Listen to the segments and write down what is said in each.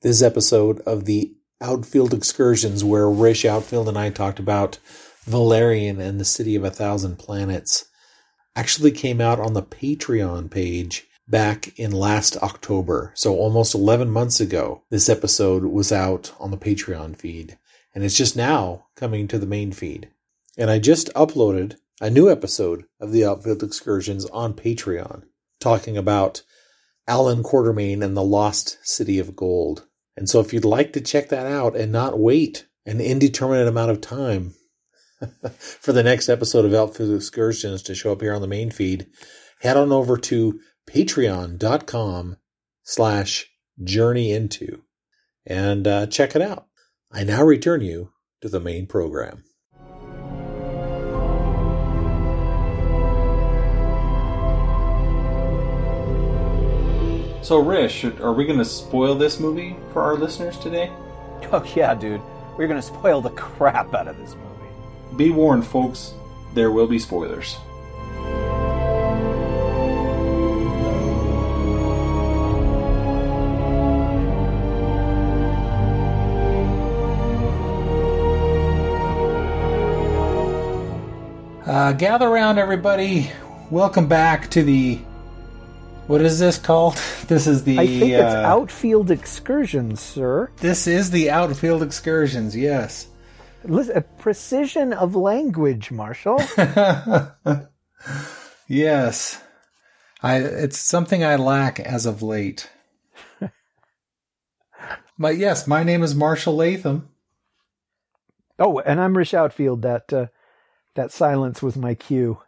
This episode of the Outfield Excursions, where Rish Outfield and I talked about Valerian and the City of a Thousand Planets, actually came out on the Patreon page back in last October. So almost 11 months ago, this episode was out on the Patreon feed. And it's just now coming to the main feed. And I just uploaded a new episode of the Outfield Excursions on Patreon, talking about Allan Quatermain and the Lost City of Gold. And so if you'd like to check that out and not wait an indeterminate amount of time for the next episode of Outfield Excursions to show up here on the main feed, head on over to patreon.com slash journey into and uh, check it out. I now return you to the main program. So, Rish, are we going to spoil this movie for our listeners today? Oh, yeah, dude. We're going to spoil the crap out of this movie. Be warned, folks, there will be spoilers. Uh, gather around, everybody. Welcome back to the. What is this called? This is the. I think it's uh, outfield excursions, sir. This is the outfield excursions. Yes. Listen, precision of language, Marshall. Yes. I. It's something I lack as of late. but yes, my name is Marshall Latham. oh, and I'm Rish Outfield. That uh, that silence was my cue.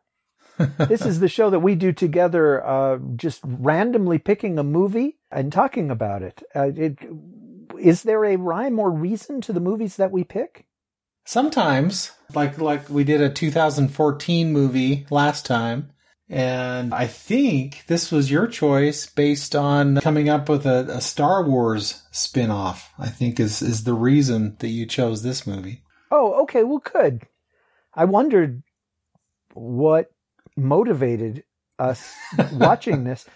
This is the show that we do together, uh, just randomly picking a movie and talking about it. Uh, it. Is there a rhyme or reason to the movies that we pick? Sometimes, like like we did a 2014 movie last time, and I think this was your choice based on coming up with a, a Star Wars spin-off. I think is is the reason that you chose this movie. Oh, okay. Well, good. I wondered what motivated us watching this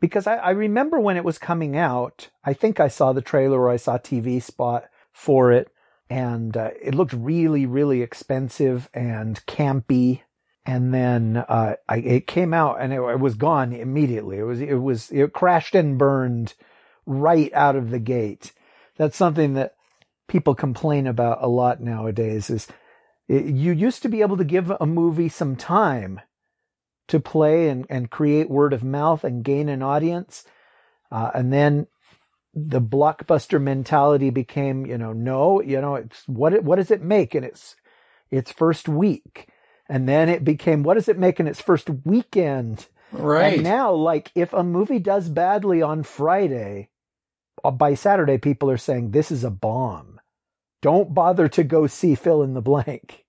because I, I remember when it was coming out. I think I saw the trailer or I saw TV spot for it, and uh, it looked really, really expensive and campy. And then uh, I, it came out and it, it was gone immediately. It was it was it crashed and burned right out of the gate. That's something that people complain about a lot nowadays. Is it, you used to be able to give a movie some time to play and, and create word of mouth and gain an audience. Uh, and then the blockbuster mentality became, you know, no, you know, it's what, what does it make in its, its first week? And then it became, what does it make in its first weekend? Right. And now, like, if a movie does badly on Friday, uh, by Saturday, people are saying this is a bomb. Don't bother to go see fill in the blank.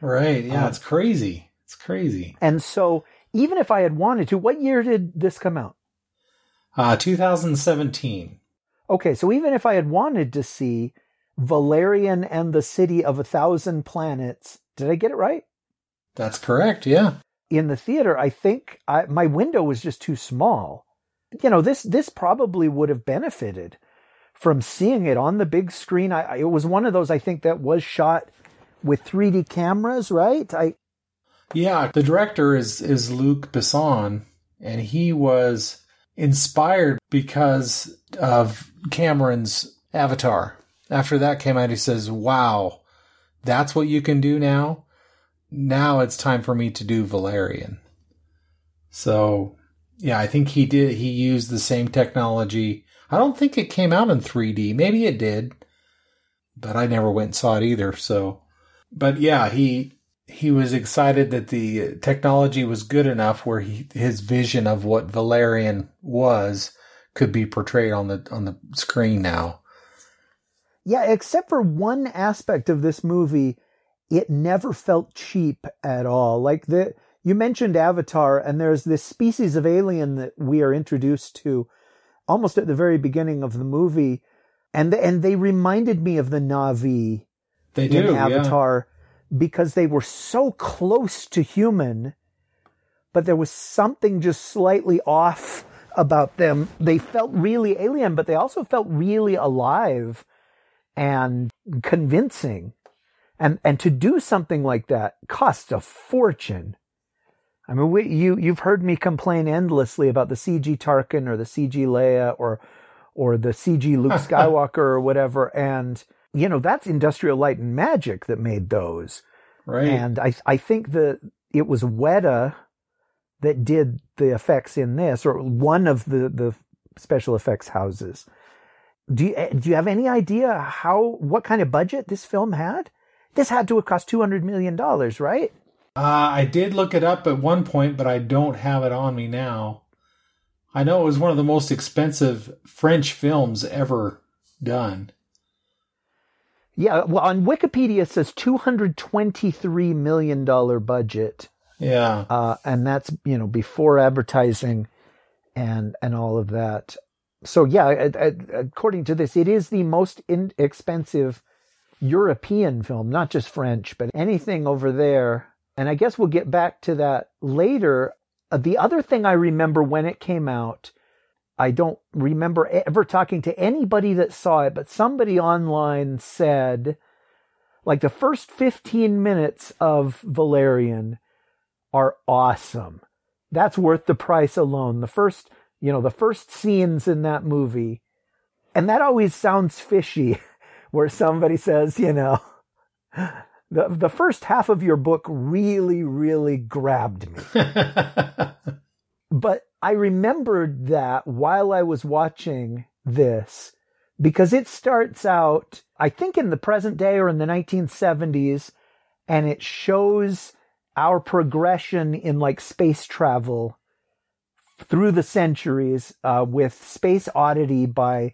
Right. Yeah, Uh, it's crazy. It's crazy. And so, even if I had wanted to, what year did this come out? Uh 2017. Okay, so even if I had wanted to see Valerian and the City of a Thousand Planets, did I get it right? That's correct. Yeah. In the theater, I think I, my window was just too small. You know, this this probably would have benefited from seeing it on the big screen. I, I it was one of those I think that was shot with 3D cameras, right? I Yeah, the director is is Luc Besson, and he was inspired because of Cameron's Avatar. After that came out, he says, "Wow, that's what you can do now. Now it's time for me to do Valerian." So, yeah, I think he did. He used the same technology. I don't think it came out in 3D. Maybe it did, but I never went and saw it either. So, but yeah, he he was excited that the technology was good enough where he, his vision of what Valerian was could be portrayed on the on the screen now. Yeah, except for one aspect of this movie, it never felt cheap at all. Like the you mentioned Avatar, and there's this species of alien that we are introduced to almost at the very beginning of the movie, and and they reminded me of the Na'vi They do, in yeah. Because they were so close to human, but there was something just slightly off about them. They felt really alien, but they also felt really alive and convincing. And and to do something like that costs a fortune. I mean, we, you you've heard me complain endlessly about the CG Tarkin or the CG Leia or or the CG Luke Skywalker or whatever, and you know that's Industrial Light and Magic that made those. Right. And I I think that it was Weta that did the effects in this, or one of the the special effects houses. Do you do you have any idea how what kind of budget this film had? This had to have cost two hundred million dollars, right? Uh, I did look it up at one point, but I don't have it on me now. I know it was one of the most expensive French films ever done. Yeah, well, on Wikipedia it says two hundred twenty-three million dollar budget, Yeah. uh, and that's you know before advertising and and all of that. So yeah, according to this, it is the most inexpensive European film, not just French, but anything over there. And I guess we'll get back to that later. Uh, the other thing I remember when it came out, I don't remember ever talking to anybody that saw it, but somebody online said, like the first 15 minutes of Valerian are awesome. That's worth the price alone. The first, you know, the first scenes in that movie. And that always sounds fishy where somebody says, you know, the the first half of your book really really grabbed me. But I remembered that while I was watching this because it starts out, I think in the present day or in the 1970s, and it shows our progression in like space travel through the centuries uh, with Space Oddity by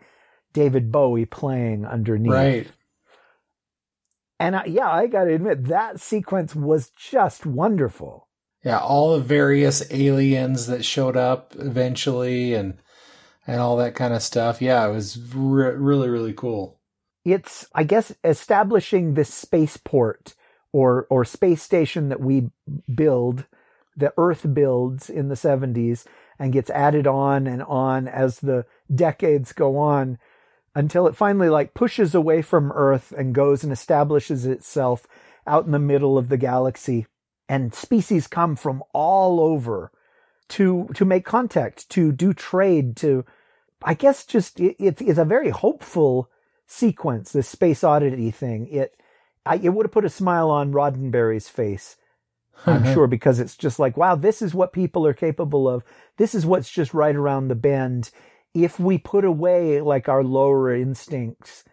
David Bowie playing underneath. right. And I, yeah, I got to admit, that sequence was just wonderful. Yeah, all the various aliens that showed up eventually, and and all that kind of stuff. Yeah, it was re- really really cool. it's I guess establishing this spaceport or or space station that we build, the Earth builds in the 70s and gets added on and on as the decades go on until it finally like pushes away from Earth and goes and establishes itself out in the middle of the galaxy and species come from all over to to make contact, to do trade, to I guess just it, it's it's a very hopeful sequence. This space oddity thing. It I, it would have put a smile on Roddenberry's face. I'm sure because it's just like, wow, this is what people are capable of. This is what's just right around the bend. If we put away like our lower instincts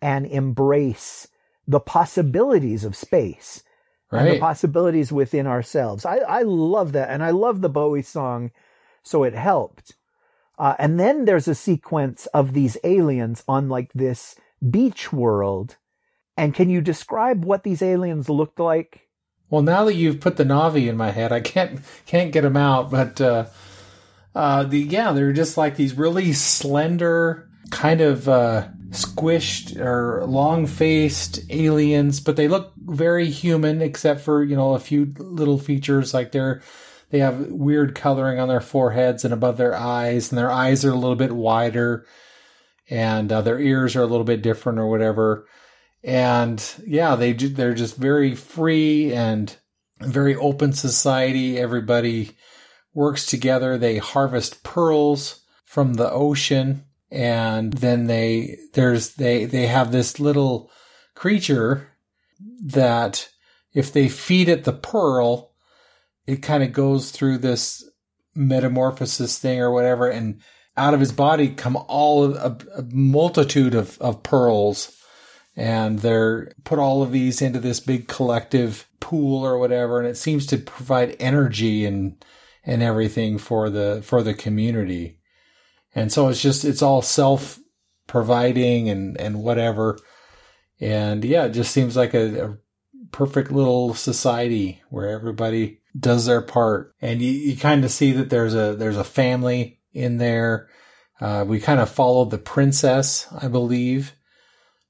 and embrace the possibilities of space and the possibilities within ourselves. I, I love that. And I love the Bowie song. So it helped. Uh, and then there's a sequence of these aliens on like this beach world. And can you describe what these aliens looked like? Well, now that you've put the Na'vi in my head, I can't can't get them out. But uh, uh, the yeah, they're just like these really slender, kind of uh, squished or long faced aliens, but they look very human, except for you know a few little features like they're they have weird coloring on their foreheads and above their eyes, and their eyes are a little bit wider, and uh, their ears are a little bit different or whatever and yeah, they they're just very free and very open society. Everybody works together. They harvest pearls from the ocean, and then they there's they they have this little creature that if they feed it the pearl, it kind of goes through this metamorphosis thing or whatever, and out of his body come all of a, a multitude of, of pearls and they're put all of these into this big collective pool or whatever and it seems to provide energy and and everything for the for the community. And so it's just it's all self providing and and whatever and yeah it just seems like a, a perfect little society where everybody does their part and you, you kind of see that there's a there's a family in there uh, we kind of followed the princess i believe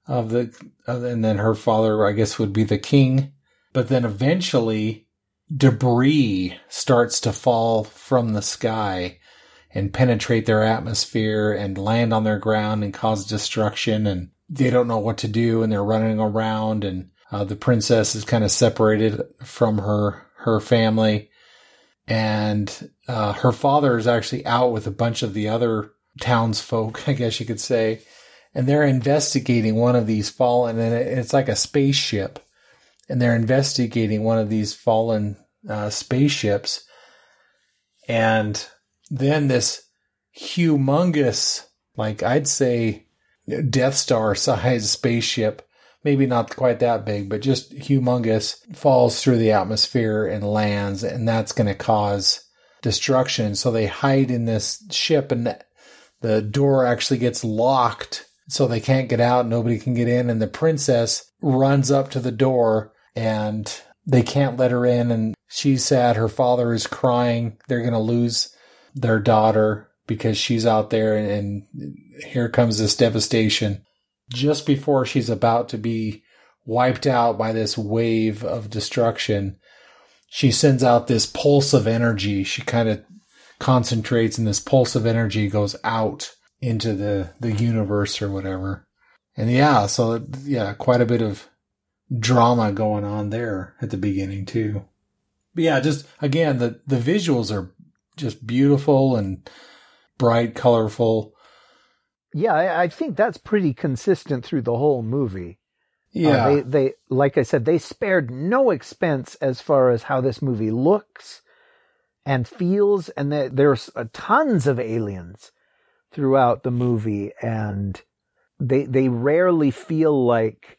of the, and then her father, I guess, would be the king. But then eventually, debris starts to fall from the sky, and penetrate their atmosphere and land on their ground and cause destruction. And they don't know what to do and they're running around. And uh, the princess is kind of separated from her her family, and uh, her father is actually out with a bunch of the other townsfolk, I guess you could say, and they're investigating one of these fallen, and it's like a spaceship, and they're investigating one of these fallen uh, spaceships, and then this humongous, like I'd say, Death Star sized spaceship maybe not quite that big, but just humongous, falls through the atmosphere and lands, and that's going to cause destruction. So they hide in this ship, and the door actually gets locked, so they can't get out. Nobody can get in, and the princess runs up to the door, and they can't let her in, and she's sad. Her father is crying. They're going to lose their daughter because she's out there, and, and here comes this devastation just before she's about to be wiped out by this wave of destruction, she sends out this pulse of energy. She kind of concentrates and this pulse of energy goes out into the, the universe or whatever. And yeah, so yeah, quite a bit of drama going on there at the beginning too. But yeah, just again, the, the visuals are just beautiful and bright, colorful yeah, I, I, think that's pretty consistent through the whole movie. Uh, yeah, uh, they they like I said, they spared no expense as far as how this movie looks and feels, and they, there's uh, tons of aliens throughout the movie, and they they rarely feel like,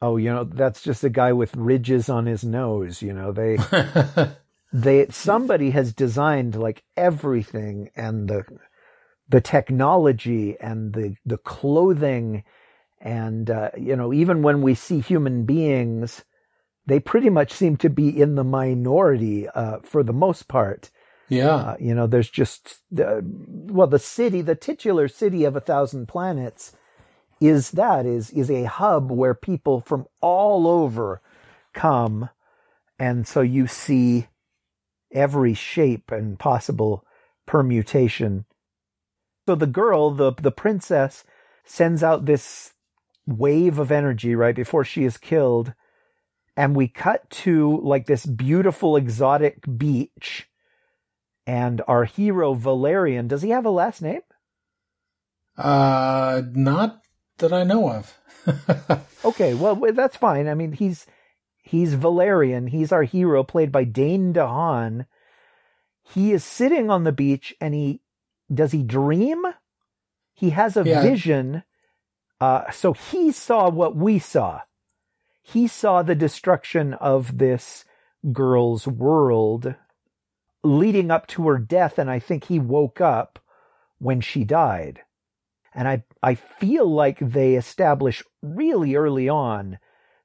oh, you know, that's just a guy with ridges on his nose. You know, they. they somebody has designed like everything and the the technology and the the clothing and uh, you know even when we see human beings they pretty much seem to be in the minority uh, for the most part. Yeah. Uh, you know there's just well the city the titular city of a thousand planets is that is is a hub where people from all over come. And so you see every shape and possible permutation so the girl, the the princess, sends out this wave of energy right before she is killed, and we cut to like this beautiful exotic beach, and our hero Valerian. Does he have a last name? Uh, not that I know of. okay, well that's fine. I mean, he's he's Valerian. He's our hero, played by Dane DeHaan. He is sitting on the beach and he does he dream? He has a yeah. vision. Uh, so he saw what we saw. He saw the destruction of this girl's world leading up to her death. And I think he woke up when she died. And I, I feel like they establish really early on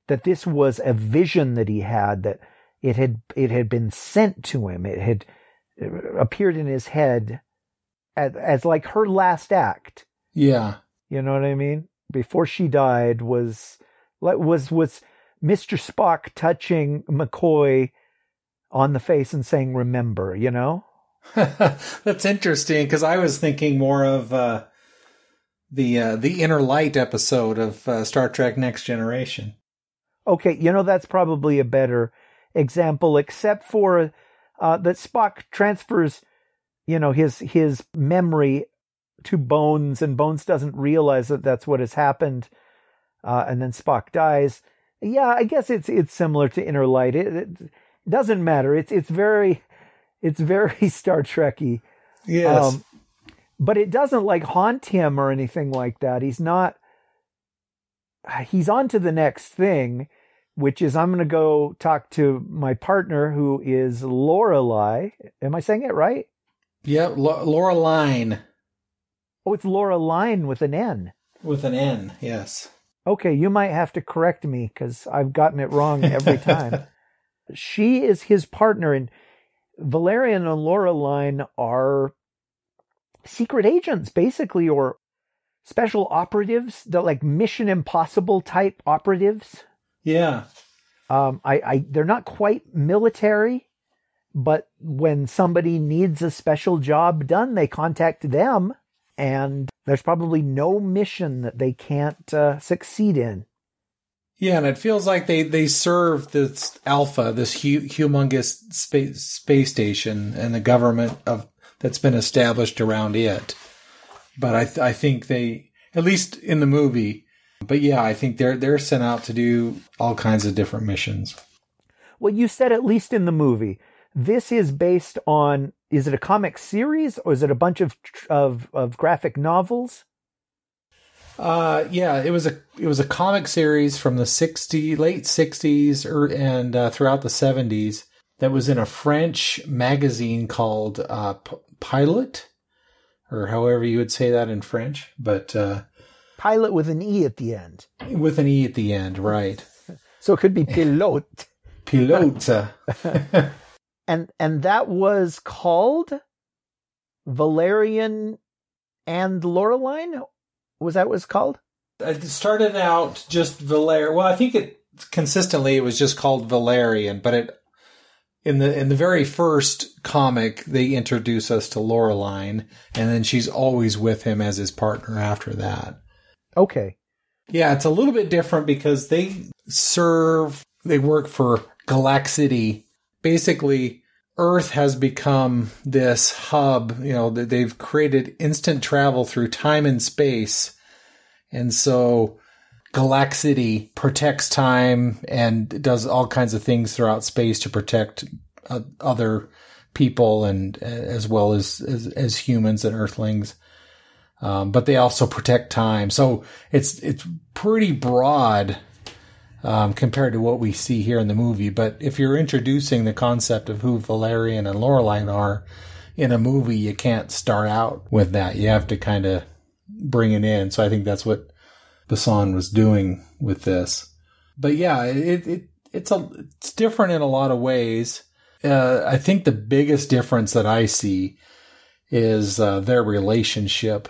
that this was a vision that he had, that it had, it had been sent to him. It had appeared in his head as, as like her last act. Yeah. You know what I mean? Before she died was was was Mr. Spock touching McCoy on the face and saying remember, you know? That's interesting because I was thinking more of uh, the uh, the inner light episode of uh, Star Trek Next Generation. Okay, you know that's probably a better example, except for uh, that Spock transfers you know his his memory to Bones, and Bones doesn't realize that that's what has happened, uh, and then Spock dies. Yeah, I guess it's it's similar to Inner Light. It, it doesn't matter. It's it's very it's very Star Trekky. Yes. Um, but it doesn't like haunt him or anything like that. He's not. He's on to the next thing, which is I'm going to go talk to my partner who is Lorelei. Am I saying it right? Yeah, Laureline. Oh, it's Laureline with an N. With an N, yes. Okay, you might have to correct me because I've gotten it wrong every time. she is his partner, and Valerian and Laureline are secret agents, basically, or special operatives, the like Mission Impossible type operatives. Yeah. Um, I, I, they're not quite military, but when somebody needs a special job done, they contact them, and there's probably no mission that they can't uh, succeed in. Yeah, and it feels like they they serve this Alpha, this hu- humongous space space station, and the government of that's been established around it. But I th- I think they at least in the movie. But yeah, I think they're they're sent out to do all kinds of different missions. Well, you said at least in the movie. This is based on is it a comic series or is it a bunch of of, of graphic novels? Uh, yeah, it was a it was a comic series from the 60 late 60s or, and uh, throughout the 70s that was in a French magazine called uh, P- Pilot or however you would say that in French, but uh, Pilot with an e at the end. with an e at the end, right? So it could be pilote. Pilote. and and that was called Valerian and Laureline. Was that what it's called? Uh, it started out just Valerian. Well, I think it consistently it was just called Valerian, but it in the in the very first comic they introduce us to Laureline, and then she's always with him as his partner after that. Okay. Yeah, it's a little bit different because they serve, they work for Galaxity. Basically, Earth has become this hub, you know, that they've created instant travel through time and space. And so Galaxity protects time and does all kinds of things throughout space to protect uh, other people and uh, as well as, as, as humans and earthlings. Um, but they also protect time. So it's, it's pretty broad, um, compared to what we see here in the movie. But if you're introducing the concept of who Valerian and Laureline are in a movie, you can't start out with that. You have to kind of bring it in. So I think that's what Besson was doing with this. But yeah, it, it it's a it's different in a lot of ways. Uh, I think the biggest difference that I see is uh, their relationship.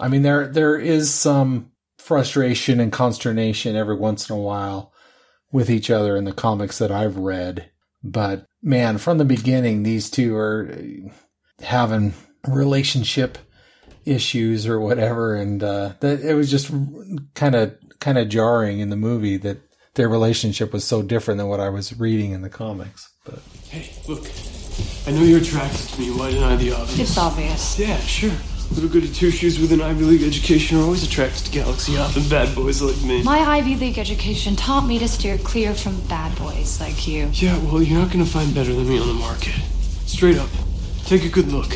I mean, there there is some frustration and consternation every once in a while with each other in the comics that I've read, but man, from the beginning, these two are having relationship issues or whatever, and uh, that it was just kind of kind of jarring in the movie that their relationship was so different than what I was reading in the comics. But Hey, look. I know you're attracted to me. Why deny the obvious? It's obvious. Yeah, sure. Little goody two shoes with an Ivy League education are always attracted to galaxy hopping bad boys like me. My Ivy League education taught me to steer clear from bad boys like you. Yeah, well, you're not gonna find better than me on the market. Straight up. Take a good look.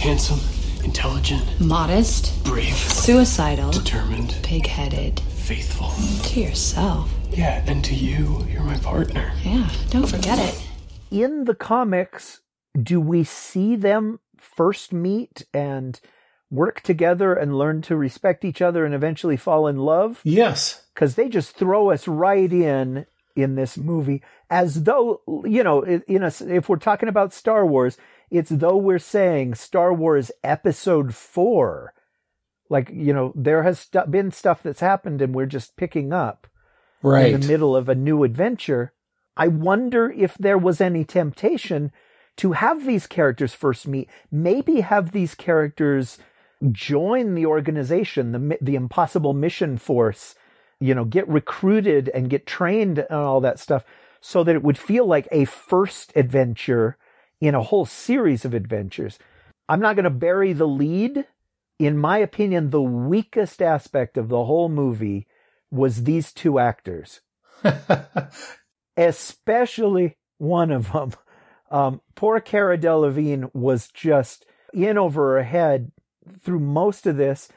Handsome, intelligent, Modest, brave, suicidal, determined, pig headed. faithful. To yourself. Yeah, and to you, you're my partner. Yeah, don't forget it. In the comics, do we see them first meet and work together and learn to respect each other and eventually fall in love? yes, because they just throw us right in in this movie as though you know in a, if we're talking about star wars it's though we're saying star wars episode 4 like you know there has stu- been stuff that's happened and we're just picking up right. in the middle of a new adventure i wonder if there was any temptation to have these characters first meet maybe have these characters join the organization the the impossible mission force you know get recruited and get trained and all that stuff so that it would feel like a first adventure in a whole series of adventures. I'm not going to bury the lead. In my opinion the weakest aspect of the whole movie was these two actors. Especially one of them. Um, poor Cara Delevingne was just in over her head through most of this,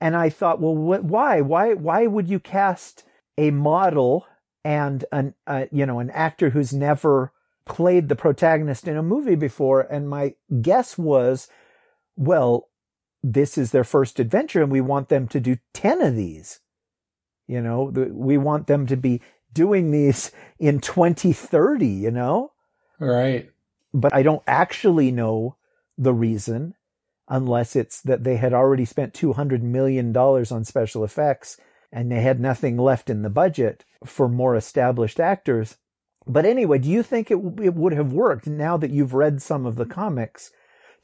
and I thought, well, what, why, why, why would you cast a model and an, uh, you know, an actor who's never played the protagonist in a movie before? And my guess was, well, this is their first adventure, and we want them to do ten of these. You know, the, we want them to be doing these in 2030, you know? right. But I don't actually know the reason unless it's that they had already spent $200 million on special effects and they had nothing left in the budget for more established actors. But anyway, do you think it, it would have worked now that you've read some of the comics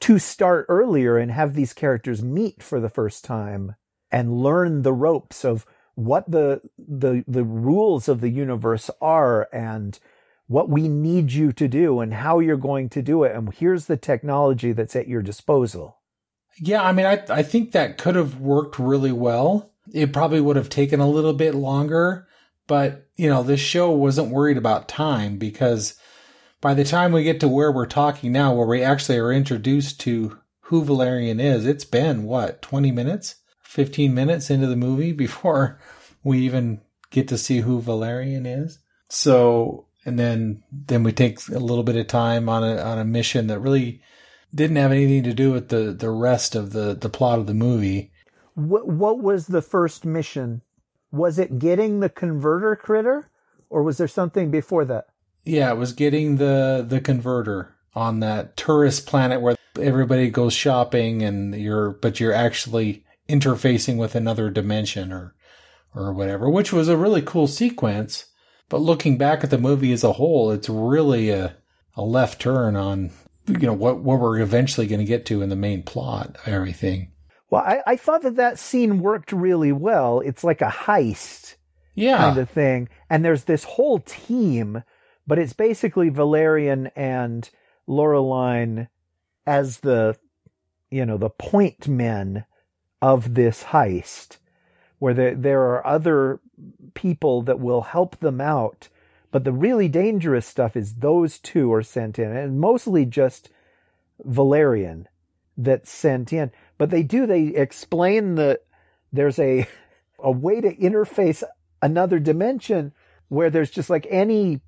to start earlier and have these characters meet for the first time and learn the ropes of what the the the rules of the universe are and what we need you to do and how you're going to do it and here's the technology that's at your disposal. Yeah, I mean, I I think that could have worked really well. It probably would have taken a little bit longer, but you know, this show wasn't worried about time because by the time we get to where we're talking now, where we actually are introduced to who Valerian is, it's been what twenty minutes, fifteen minutes into the movie before we even get to see who Valerian is. So, and then then we take a little bit of time on a on a mission that really didn't have anything to do with the the rest of the the plot of the movie. What what was the first mission? Was it getting the converter critter or was there something before that? Yeah, it was getting the the converter on that tourist planet where everybody goes shopping and you're but you're actually interfacing with another dimension or or whatever, which was a really cool sequence. But looking back at the movie as a whole, it's really a, a left turn on you know what what we're eventually going to get to in the main plot everything. Well, I, I thought that that scene worked really well. It's like a heist Yeah, kind of thing, and there's this whole team, but it's basically Valerian and Laureline as the you know the point men of this heist, where there there are other people that will help them out. But the really dangerous stuff is those two are sent in, and mostly just Valerian that's sent in. But they do, they explain that there's a, a way to interface another dimension where there's just like any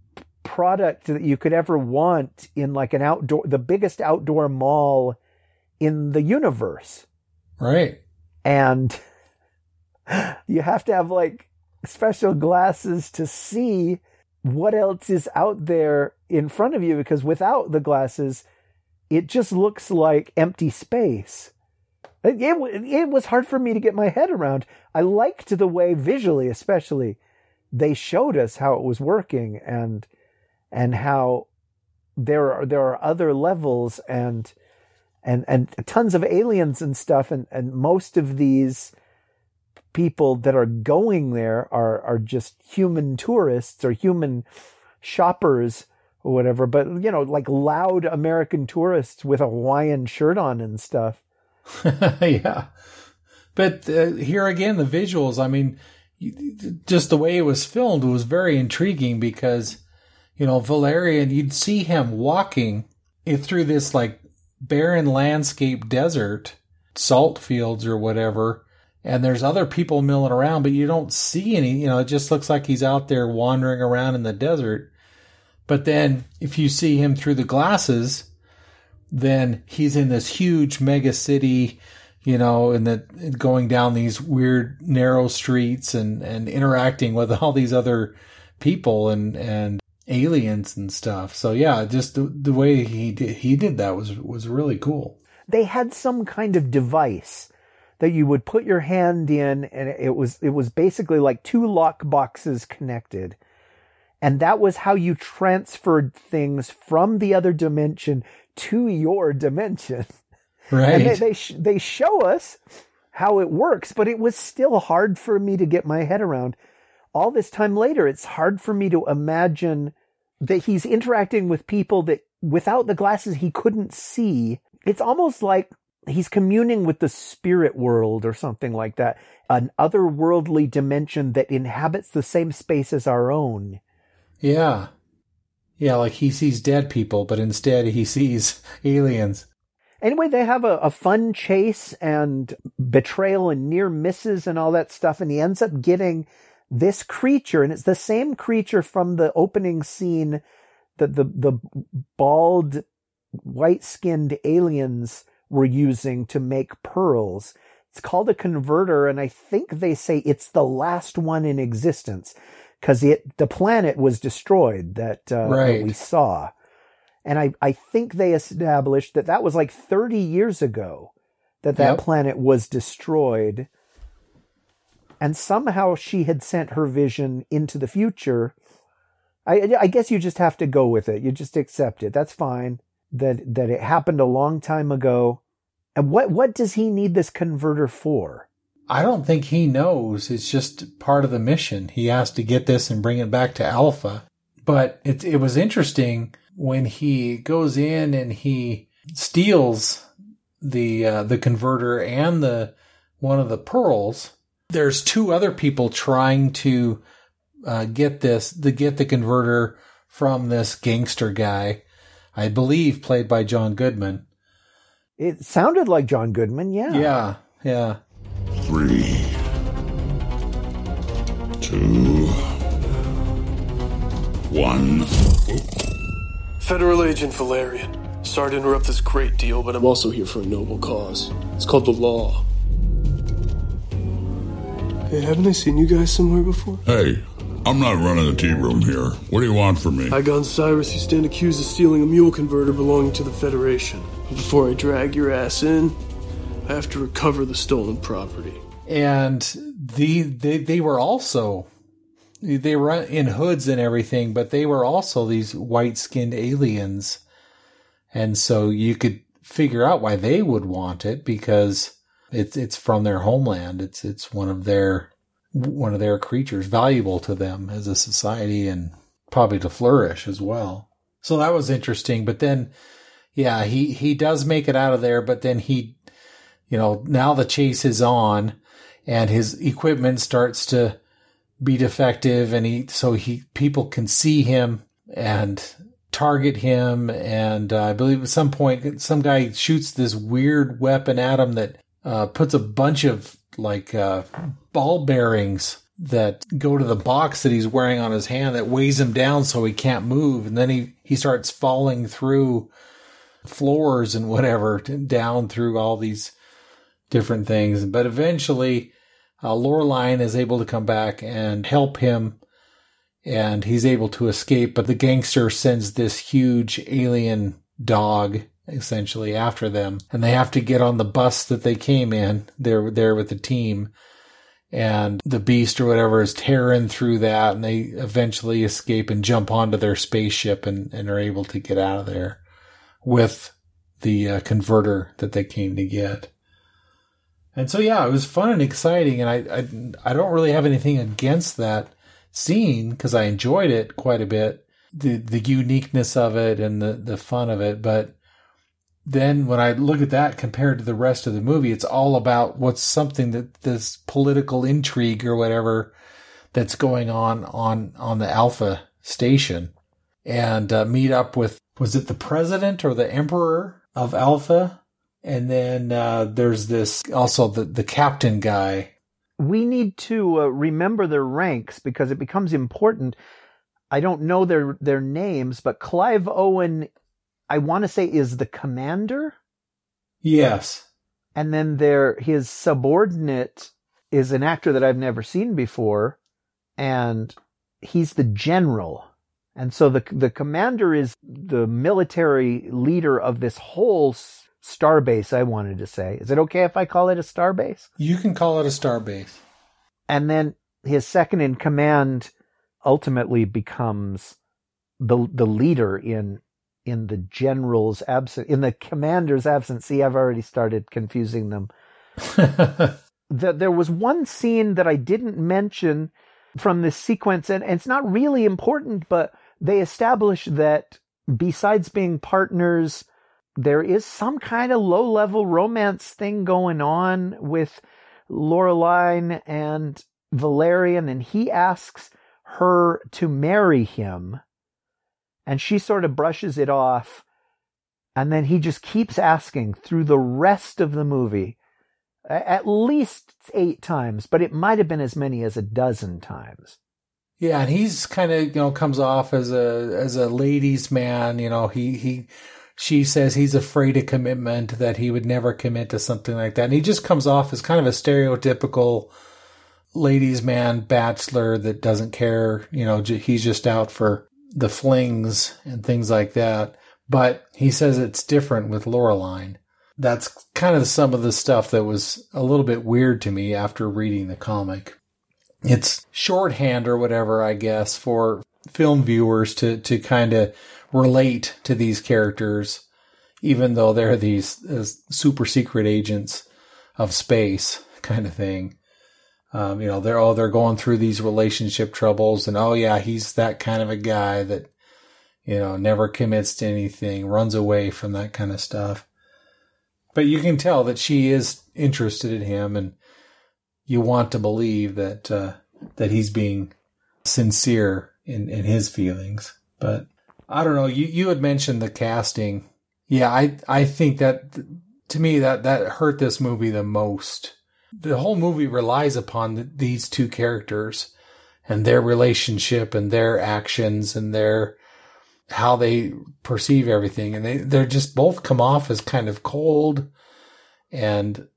product that you could ever want in like an outdoor, the biggest outdoor mall in the universe. right. And you have to have like special glasses to see what else is out there in front of you because without the glasses, it just looks like empty space. It, it, it was hard for me to get my head around. I liked the way visually, especially, they showed us how it was working and and how there are there are other levels and and and tons of aliens and stuff and and most of these people that are going there are are just human tourists or human shoppers or whatever but you know like loud american tourists with a hawaiian shirt on and stuff yeah. But uh, here again, the visuals, I mean, just the way it was filmed was very intriguing because, you know, Valerian, you'd see him walking through this like barren landscape desert, salt fields or whatever. And there's other people milling around, but you don't see any, you know, it just looks like he's out there wandering around in the desert. But then if you see him through the glasses, then he's in this huge mega city, you know, and that going down these weird narrow streets and, and interacting with all these other people and, and aliens and stuff. So yeah, just the, the way he did, he did that was, was really cool. they had some kind of device that you would put your hand in and it was it was basically like two lock boxes connected. And that was how you transferred things from the other dimension to your dimension. Right. and they they, sh- they show us how it works but it was still hard for me to get my head around. All this time later it's hard for me to imagine that he's interacting with people that without the glasses he couldn't see. It's almost like he's communing with the spirit world or something like that an otherworldly dimension that inhabits the same space as our own yeah. Yeah. Like he sees dead people, but instead he sees aliens. Anyway, they have a, a fun chase and betrayal and near misses and all that stuff. And he ends up getting this creature. And it's the same creature from the opening scene that the, the bald, white skinned aliens were using to make pearls. It's called a converter. And I think they say it's the last one in existence because it, the planet was destroyed that, uh, that we saw. And I, I think they established that that was like 30 years ago that that Yep. planet was destroyed. And somehow she had sent her vision into the future. I, I guess you just have to go with it. You just accept it. That's fine. That that it happened a long time ago. And what what does he need this converter for? I don't think he knows. It's just part of the mission. He has to get this and bring it back to Alpha. But it it was interesting when he goes in and he steals the uh, the converter and the one of the pearls. There's two other people trying to uh, get this to get the converter from this gangster guy, I believe played by John Goodman. It sounded like John Goodman, yeah. Yeah, yeah. Three, two, one. Federal Agent Valerian. Sorry to interrupt this great deal, but I'm also here for a noble cause. It's called the law. Hey, haven't I seen you guys somewhere before? Hey, I'm not running the tea room here. What do you want from me? Igon Siruss, you stand accused of stealing a Mül converter belonging to the Federation. Before I drag your ass in, I have to recover the stolen property. And the they they were also they were in hoods and everything, but they were also these white skinned aliens. And so you could figure out why they would want it because it's it's from their homeland. It's it's one of their one of their creatures, valuable to them as a society and probably to flourish as well. So that was interesting. But then, yeah, he he does make it out of there. But then he, you know, now the chase is on, and his equipment starts to be defective, and he so he people can see him and target him and uh, I believe at some point some guy shoots this weird weapon at him that uh, puts a bunch of like uh, ball bearings that go to the box that he's wearing on his hand that weighs him down so he can't move. And then he he starts falling through floors and whatever down through all these different things. But eventually uh, Laureline is able to come back and help him and he's able to escape. But the gangster sends this huge alien dog essentially after them. And they have to get on the bus that they came in. They're there with the team and the beast or whatever is tearing through that and they eventually escape and jump onto their spaceship and, and are able to get out of there with the uh, converter that they came to get. And so yeah it was fun and exciting and I, I i don't really have anything against that scene because i enjoyed it quite a bit the the uniqueness of it and the the fun of it but then when I look at that compared to the rest of the movie, it's all about what's something that this political intrigue or whatever that's going on on on the Alpha station, and uh, meet up with was it the president or the emperor of Alpha, and then uh, there's this also the the captain guy. We need to uh, remember their ranks because it becomes important. I don't know their their names, but Clive Owen I want to say is the commander. Yes. And then there, his subordinate is an actor that I've never seen before, and he's the general. And so the the commander is the military leader of this whole starbase. I wanted to say, is it okay if I call it a starbase? You can call it a starbase. And then his second in command ultimately becomes the the leader in in the general's absence, in the commander's absence. See, I've already started confusing them. the, there was one scene that I didn't mention from this sequence, and, and it's not really important, but they establish that besides being partners, there is some kind of low level romance thing going on with Laureline and Valerian, and he asks her to marry him and she sort of brushes it off. And then he just keeps asking through the rest of the movie, at least eight times, but it might have been as many as a dozen times. Yeah, and he's kind of you know comes off as a as a ladies' man. You know, he he she says he's afraid of commitment, that he would never commit to something like that, and he just comes off as kind of a stereotypical ladies' man bachelor that doesn't care. You know, he's just out for the flings and things like that. But he says it's different with Laureline. That's kind of some of the stuff that was a little bit weird to me after reading the comic. It's shorthand or whatever, I guess, for film viewers to to kind of relate to these characters, even though they're these uh, super secret agents of space kind of thing. Um, you know, they're all they're going through these relationship troubles, and oh yeah, he's that kind of a guy that you know never commits to anything, runs away from that kind of stuff. But you can tell that she is interested in him, and you want to believe that uh, that he's being sincere in, in his feelings. But I don't know. You you had mentioned the casting. Yeah, I I think that to me that that hurt this movie the most. The whole movie relies upon the, these two characters and their relationship and their actions and their how they perceive everything. And they they're just both come off as kind of cold and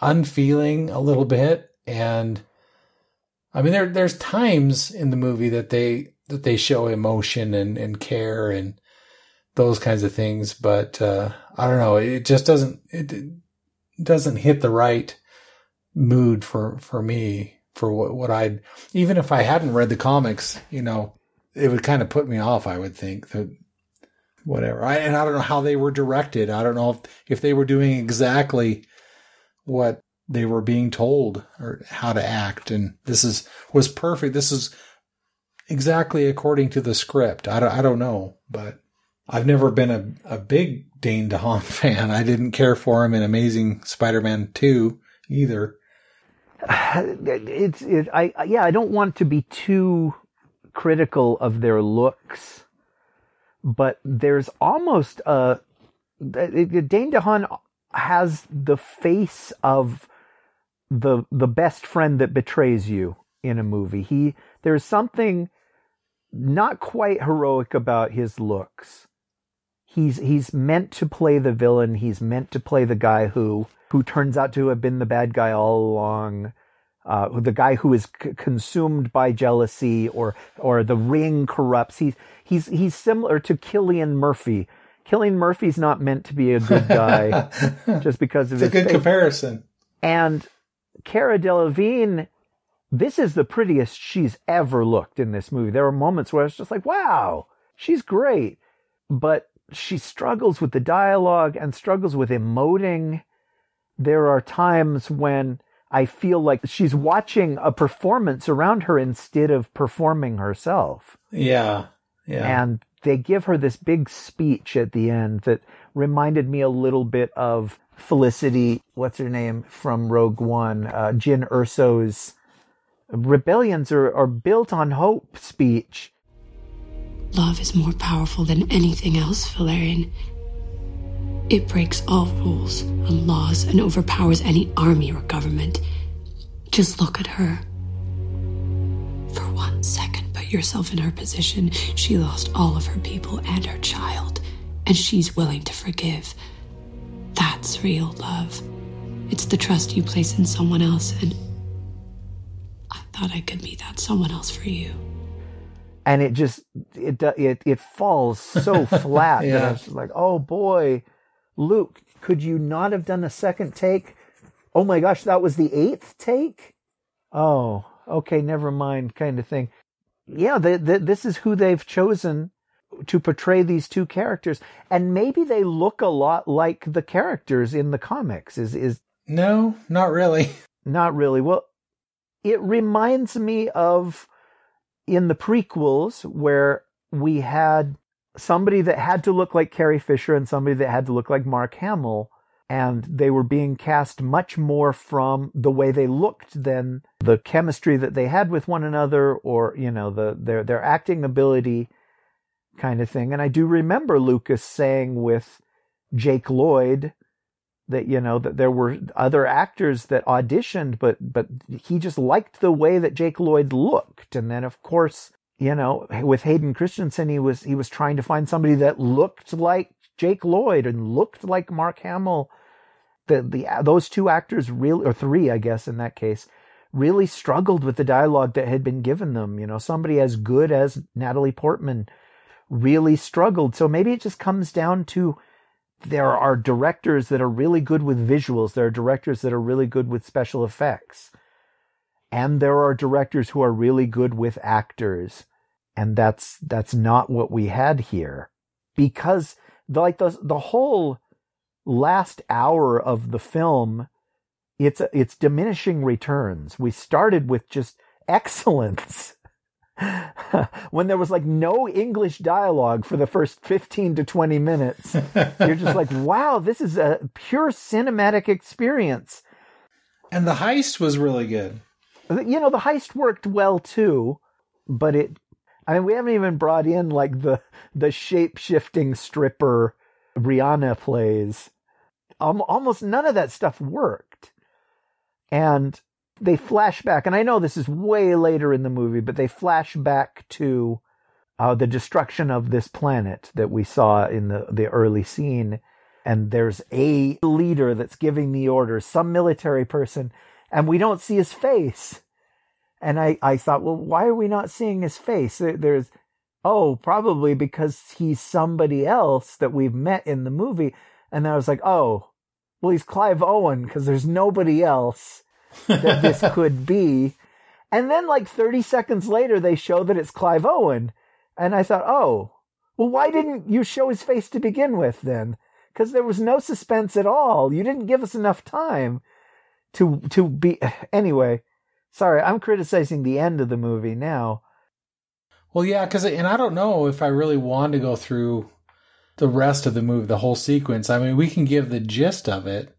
unfeeling a little bit. And I mean there there's times in the movie that they that they show emotion and, and care and those kinds of things. But uh, I don't know. It just doesn't it doesn't hit the right mood for for me for what what I'd even if I hadn't read the comics you know it would kind of put me off. I would think that whatever. I, and I don't know how they were directed. I don't know if, if they were doing exactly what they were being told or how to act. And this is was perfect. This is exactly according to the script. I don't, I don't know, but I've never been a, a big Dane DeHaan fan. I didn't care for him in Amazing Spider-Man 2 either. It's it, I yeah, I don't want to be too critical of their looks, but there's almost a Dane DeHaan has the face of the the best friend that betrays you in a movie. He there's something not quite heroic about his looks. He's he's meant to play the villain. He's meant to play the guy who who turns out to have been the bad guy all along uh, the guy who is c- consumed by jealousy or or the ring corrupts. He's he's he's similar to Cillian Murphy. Cillian Murphy's not meant to be a good guy just because of it's his a good face. comparison. And Cara Delevingne, this is the prettiest she's ever looked in this movie. There were moments where I was just like, wow, she's great. But she struggles with the dialogue and struggles with emoting. There are times when I feel like she's watching a performance around her instead of performing herself. Yeah. Yeah. And they give her this big speech at the end that reminded me a little bit of Felicity, what's her name from Rogue One, uh, Jyn Erso's rebellions are, are built on hope speech. Love is more powerful than anything else, Valerian. It breaks all rules and laws and overpowers any army or government. Just look at her. For one second, put yourself in her position. She lost all of her people and her child, and she's willing to forgive. That's real love. It's the trust you place in someone else, and I thought I could be that someone else for you. And it just it it it falls so flat that Yeah. I was just like, oh boy, Luc, could you not have done a second take? Oh my gosh, that was the eighth take. Oh, okay, never mind, kind of thing. Yeah, the, the, this is who they've chosen to portray these two characters, and maybe they look a lot like the characters in the comics. Is is no, not really. not really. Well, it reminds me of in the prequels where we had somebody that had to look like Carrie Fisher and somebody that had to look like Mark Hamill. And they were being cast much more from the way they looked than the chemistry that they had with one another or, you know, the their their acting ability kind of thing. And I do remember Lucas saying with Jake Lloyd that you know that there were other actors that auditioned but but he just liked the way that Jake Lloyd looked. And then of course you know with Hayden Christensen he was he was trying to find somebody that looked like Jake Lloyd and looked like Mark Hamill. The the those two actors really or three I guess in that case really struggled with the dialogue that had been given them. You know somebody as good as Natalie Portman really struggled. So maybe it just comes down to there are directors that are really good with visuals. There are directors that are really good with special effects. And there are directors who are really good with actors. And that's, that's not what we had here because the, like the, the whole last hour of the film, it's, it's diminishing returns. We started with just excellence. when there was like no English dialogue for the first 15 to 20 minutes, you're just like, wow, this is a pure cinematic experience. And the heist was really good. You know, the heist worked well too, but it, I mean, we haven't even brought in like the, the shape shifting stripper Rihanna plays. Um, almost none of that stuff worked. And they flash back, and I know this is way later in the movie, but they flash back to uh, the destruction of this planet that we saw in the, the early scene. And there's a leader that's giving the orders, some military person, and we don't see his face. And I, I thought, well, why are we not seeing his face? There's, oh, probably because he's somebody else that we've met in the movie. And then I was like, oh, well, he's Clive Owen because there's nobody else that this could be. And then like 30 seconds later, they show that it's Clive Owen. And I thought, oh, well, why didn't you show his face to begin with then? Because there was no suspense at all. You didn't give us enough time to, to be, anyway. Sorry, I'm criticizing the end of the movie now. Well, yeah, because, and I don't know if I really want to go through the rest of the movie, the whole sequence. I mean, we can give the gist of it,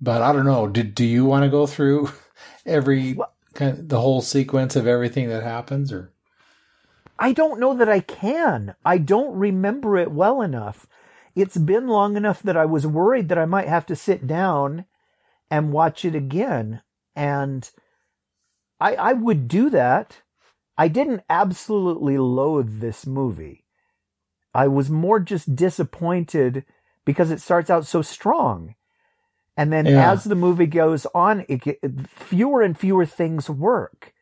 but I don't know. Did do you want to go through every kind of, the whole sequence of everything that happens, or? I don't know that I can. I don't remember it well enough. It's been long enough that I was worried that I might have to sit down and watch it again. And I, I would do that. I didn't absolutely loathe this movie. I was more just disappointed because it starts out so strong. And then yeah. as the movie goes on, it, fewer and fewer things work.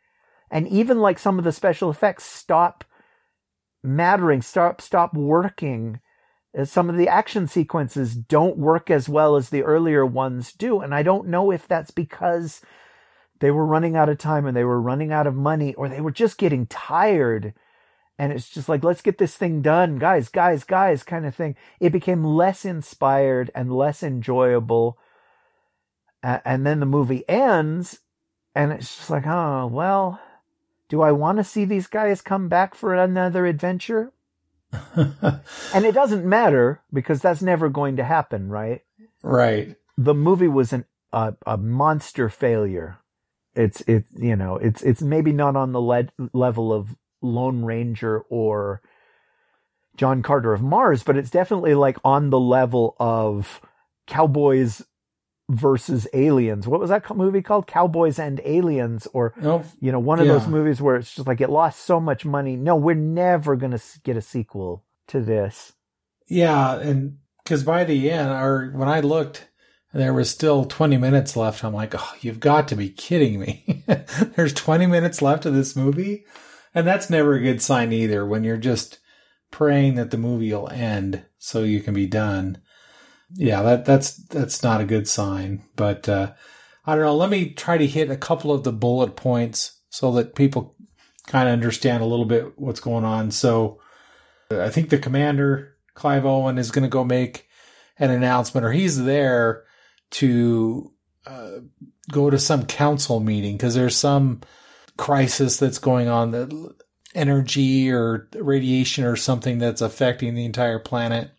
And even like some of the special effects stop mattering, stop, stop working. Uh, some of the action sequences don't work as well as the earlier ones do. And I don't know if that's because they were running out of time and they were running out of money or they were just getting tired. And it's just like, let's get this thing done, guys, guys, guys, kind of thing. It became less inspired and less enjoyable and then the movie ends and it's just like, oh, well, do I want to see these guys come back for another adventure? and it doesn't matter because that's never going to happen, right? Right. The movie was an, a, a monster failure. It's, it's, you know, it's, it's maybe not on the le- level of Lone Ranger or John Carter of Mars, but it's definitely like on the level of Cowboys versus aliens. What was that movie called? Cowboys and Aliens, or oh, you know, one of yeah. those movies where it's just like it lost so much money. No, we're never going to get a sequel to this. Yeah, and because by the end, or when I looked, there was still 20 minutes left. I'm like, oh, you've got to be kidding me. There's 20 minutes left of this movie. And that's never a good sign either when you're just praying that the movie will end so you can be done yeah, that that's that's not a good sign. But uh, I don't know. Let me try to hit a couple of the bullet points so that people kind of understand a little bit what's going on. So I think the commander Clive Owen is going to go make an announcement, or he's there to uh, go to some council meeting because there's some crisis that's going on that energy or radiation or something that's affecting the entire planet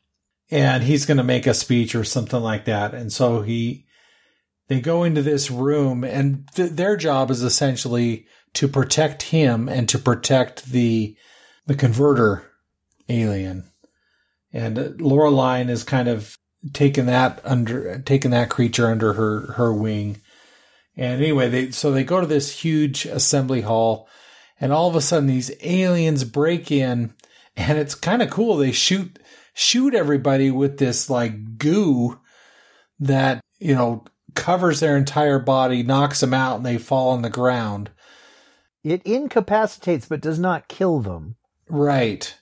and he's going to make a speech or something like that. And so he, they go into this room and th- their job is essentially to protect him and to protect the, the converter alien. And Laureline is kind of taking that under, taking that creature under her, her wing. And anyway, they, so they go to this huge assembly hall and all of a sudden these aliens break in and it's kind of cool. They shoot, shoot everybody with this like goo that, you know, covers their entire body, knocks them out, and they fall on the ground. It incapacitates but does not kill them. Right.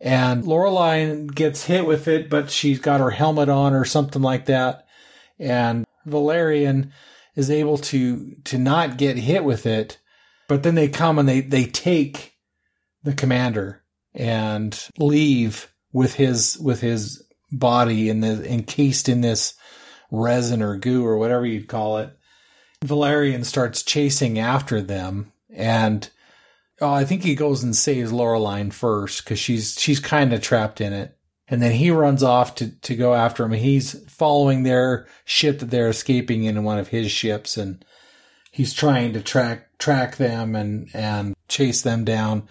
And Laureline gets hit with it, but she's got her helmet on or something like that. And Valerian is able to to not get hit with it. But then they come and they, they take the commander and leave with his with his body the encased in this resin or goo or whatever you'd call it. Valerian starts chasing after them and oh, I think he goes and saves Laureline first because she's she's kind of trapped in it. And then he runs off to, to go after him. He's following their ship that they're escaping in one of his ships and he's trying to track track them and and chase them down.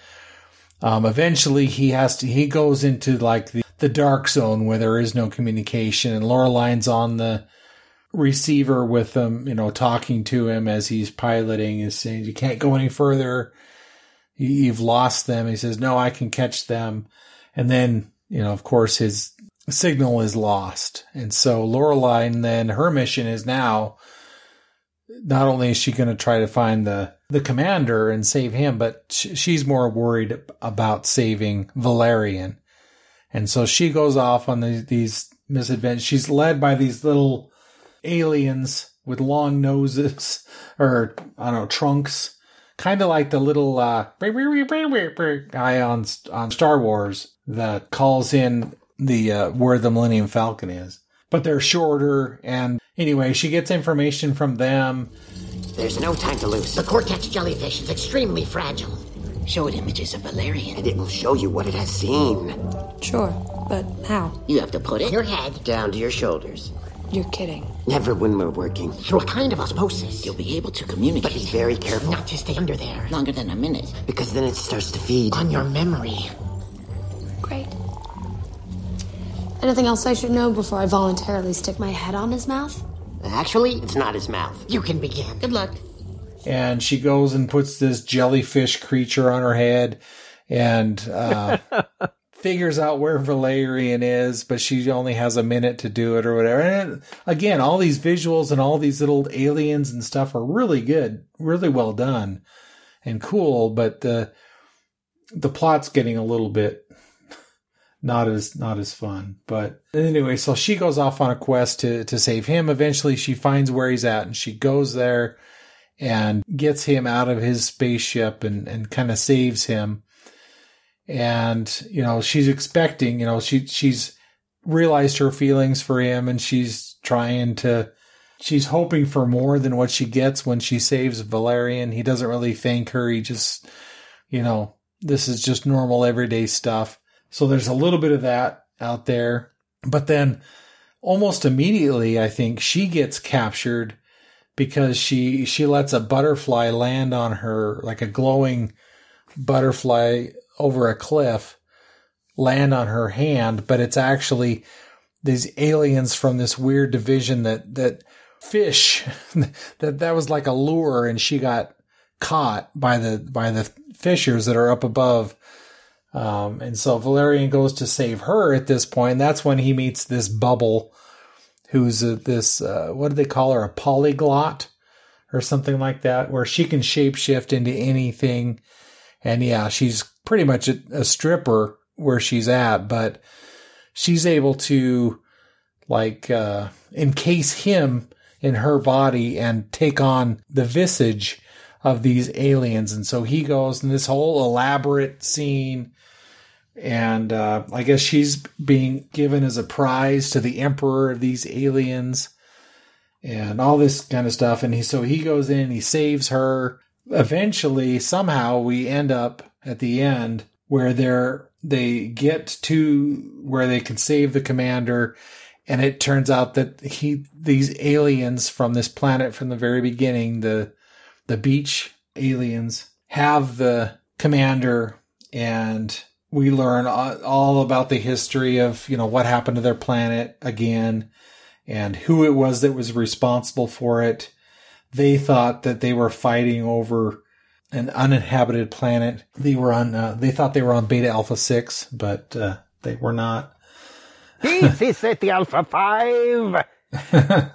Um, eventually, he has to. He goes into like the, the dark zone where there is no communication, and Laureline's on the receiver with him, you know, talking to him as he's piloting, is saying, "You can't go any further. You've lost them." He says, "No, I can catch them," and then you know, of course, his signal is lost, and so Laureline then her mission is now not only is she going to try to find the the commander and save him, but she's more worried about saving Valerian. And so she goes off on the, these misadventures. She's led by these little aliens with long noses or I don't know trunks, kind of like the little uh, guy on on Star Wars that calls in the uh, where the Millennium Falcon is. But they're shorter, and anyway, she gets information from them. There's no time to lose. The Cortex jellyfish is extremely fragile. Show it images of Valerian. And it will show you what it has seen. Sure, but how? You have to put it your head Down to your shoulders. You're kidding. Never when we're working. through a kind of osmosis. You'll be able to communicate. But be very careful. Not to stay under there. longer than a minute. Because then it starts to feed. On your memory. Great. Anything else I should know before I voluntarily stick my head on his mouth? Actually, it's not his mouth. You can begin. Good luck. and she goes and puts this jellyfish creature on her head and uh, figures out where Valerian is, but she only has a minute to do it or whatever. And again, all these visuals and all these little aliens and stuff are really good, really well done and cool, but the the plot's getting a little bit not as not as fun. But anyway, so she goes off on a quest to to save him. Eventually she finds where he's at and she goes there and gets him out of his spaceship and, and kind of saves him. And, you know, she's expecting, you know, she, she's realized her feelings for him and she's trying to, she's hoping for more than what she gets when she saves Valerian. He doesn't really thank her. He just, you know, this is just normal everyday stuff. So there's a little bit of that out there. But then almost immediately, I think she gets captured because she she lets a butterfly land on her like a glowing butterfly over a cliff land on her hand but it's actually these aliens from this weird division that that fish that that was like a lure and she got caught by the by the fishers that are up above um, and so Valerian goes to save her at this point. That's when he meets this bubble who's a, this, uh, what do they call her? A polyglot or something like that, where she can shapeshift into anything. And yeah, she's pretty much a, a stripper where she's at, but she's able to like, uh, encase him in her body and take on the visage of these aliens. And so he goes in this whole elaborate scene and uh, I guess she's being given as a prize to the emperor of these aliens, and all this kind of stuff. And he so he goes in, he saves her. Eventually, somehow, we end up at the end where they're they get to where they can save the commander, and it turns out that he these aliens from this planet from the very beginning, the the beach aliens, have the commander and we learn all about the history of you know what happened to their planet again and who it was that was responsible for it. They thought that they were fighting over an uninhabited planet. They were on uh, they thought they were on beta alpha 6 but uh, they were not. This is at the Alpha 5.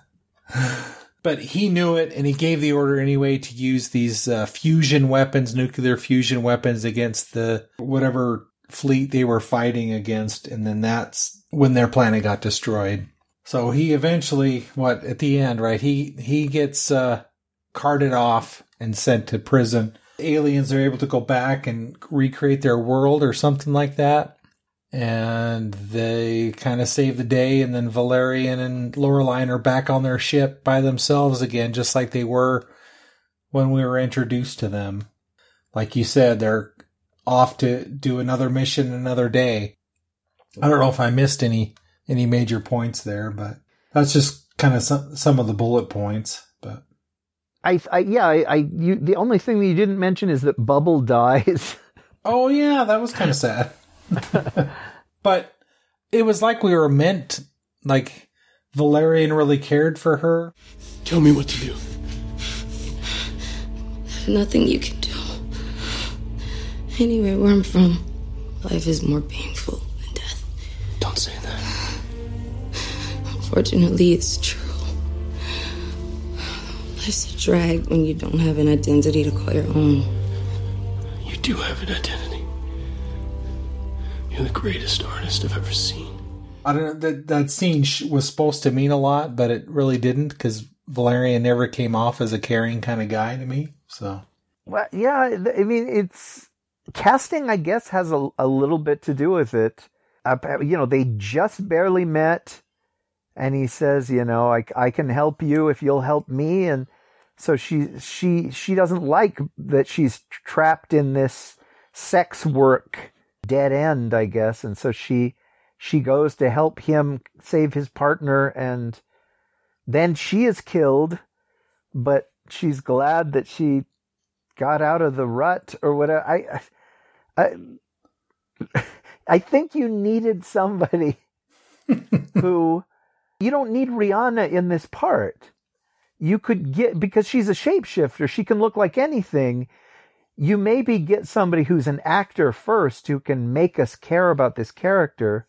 but he knew it and he gave the order anyway to use these uh, fusion weapons nuclear fusion weapons against the whatever fleet they were fighting against, and then that's when their planet got destroyed. So he eventually, what at the end, right? He he gets uh, carted off and sent to prison aliens are able to go back and recreate their world or something like that. And they kind of save the day, and then Valerian and Laureline are back on their ship by themselves again, just like they were when we were introduced to them. Like you said, they're off to do another mission another day. I don't know if I missed any any major points there, but that's just kind of some some of the bullet points. But I, I yeah, I, I you, the only thing that you didn't mention is that Bubble dies. oh yeah, that was kind of sad. but it was like we were meant, like Valerian really cared for her. Tell me what to do. Nothing you can do. Anywhere where I'm from, life is more painful than death. Don't say that. Unfortunately, it's true. Life's a drag when you don't have an identity to call your own. You do have an identity. You're the greatest artist I've ever seen. I don't know that that scene was supposed to mean a lot, but it really didn't because Valerian never came off as a caring kind of guy to me. So Well, yeah, I mean, it's casting. I guess has a, a little bit to do with it. Uh, you know, they just barely met, and he says, "You know, I I can help you if you'll help me." And so she she she doesn't like that she's trapped in this sex work dead end, I guess, and so she she goes to help him save his partner, and then she is killed, but she's glad that she got out of the rut or whatever. I, I, I I think you needed somebody who you don't need Rihanna in this part. You could get because she's a shapeshifter. She can look like anything. You maybe get somebody who's an actor first who can make us care about this character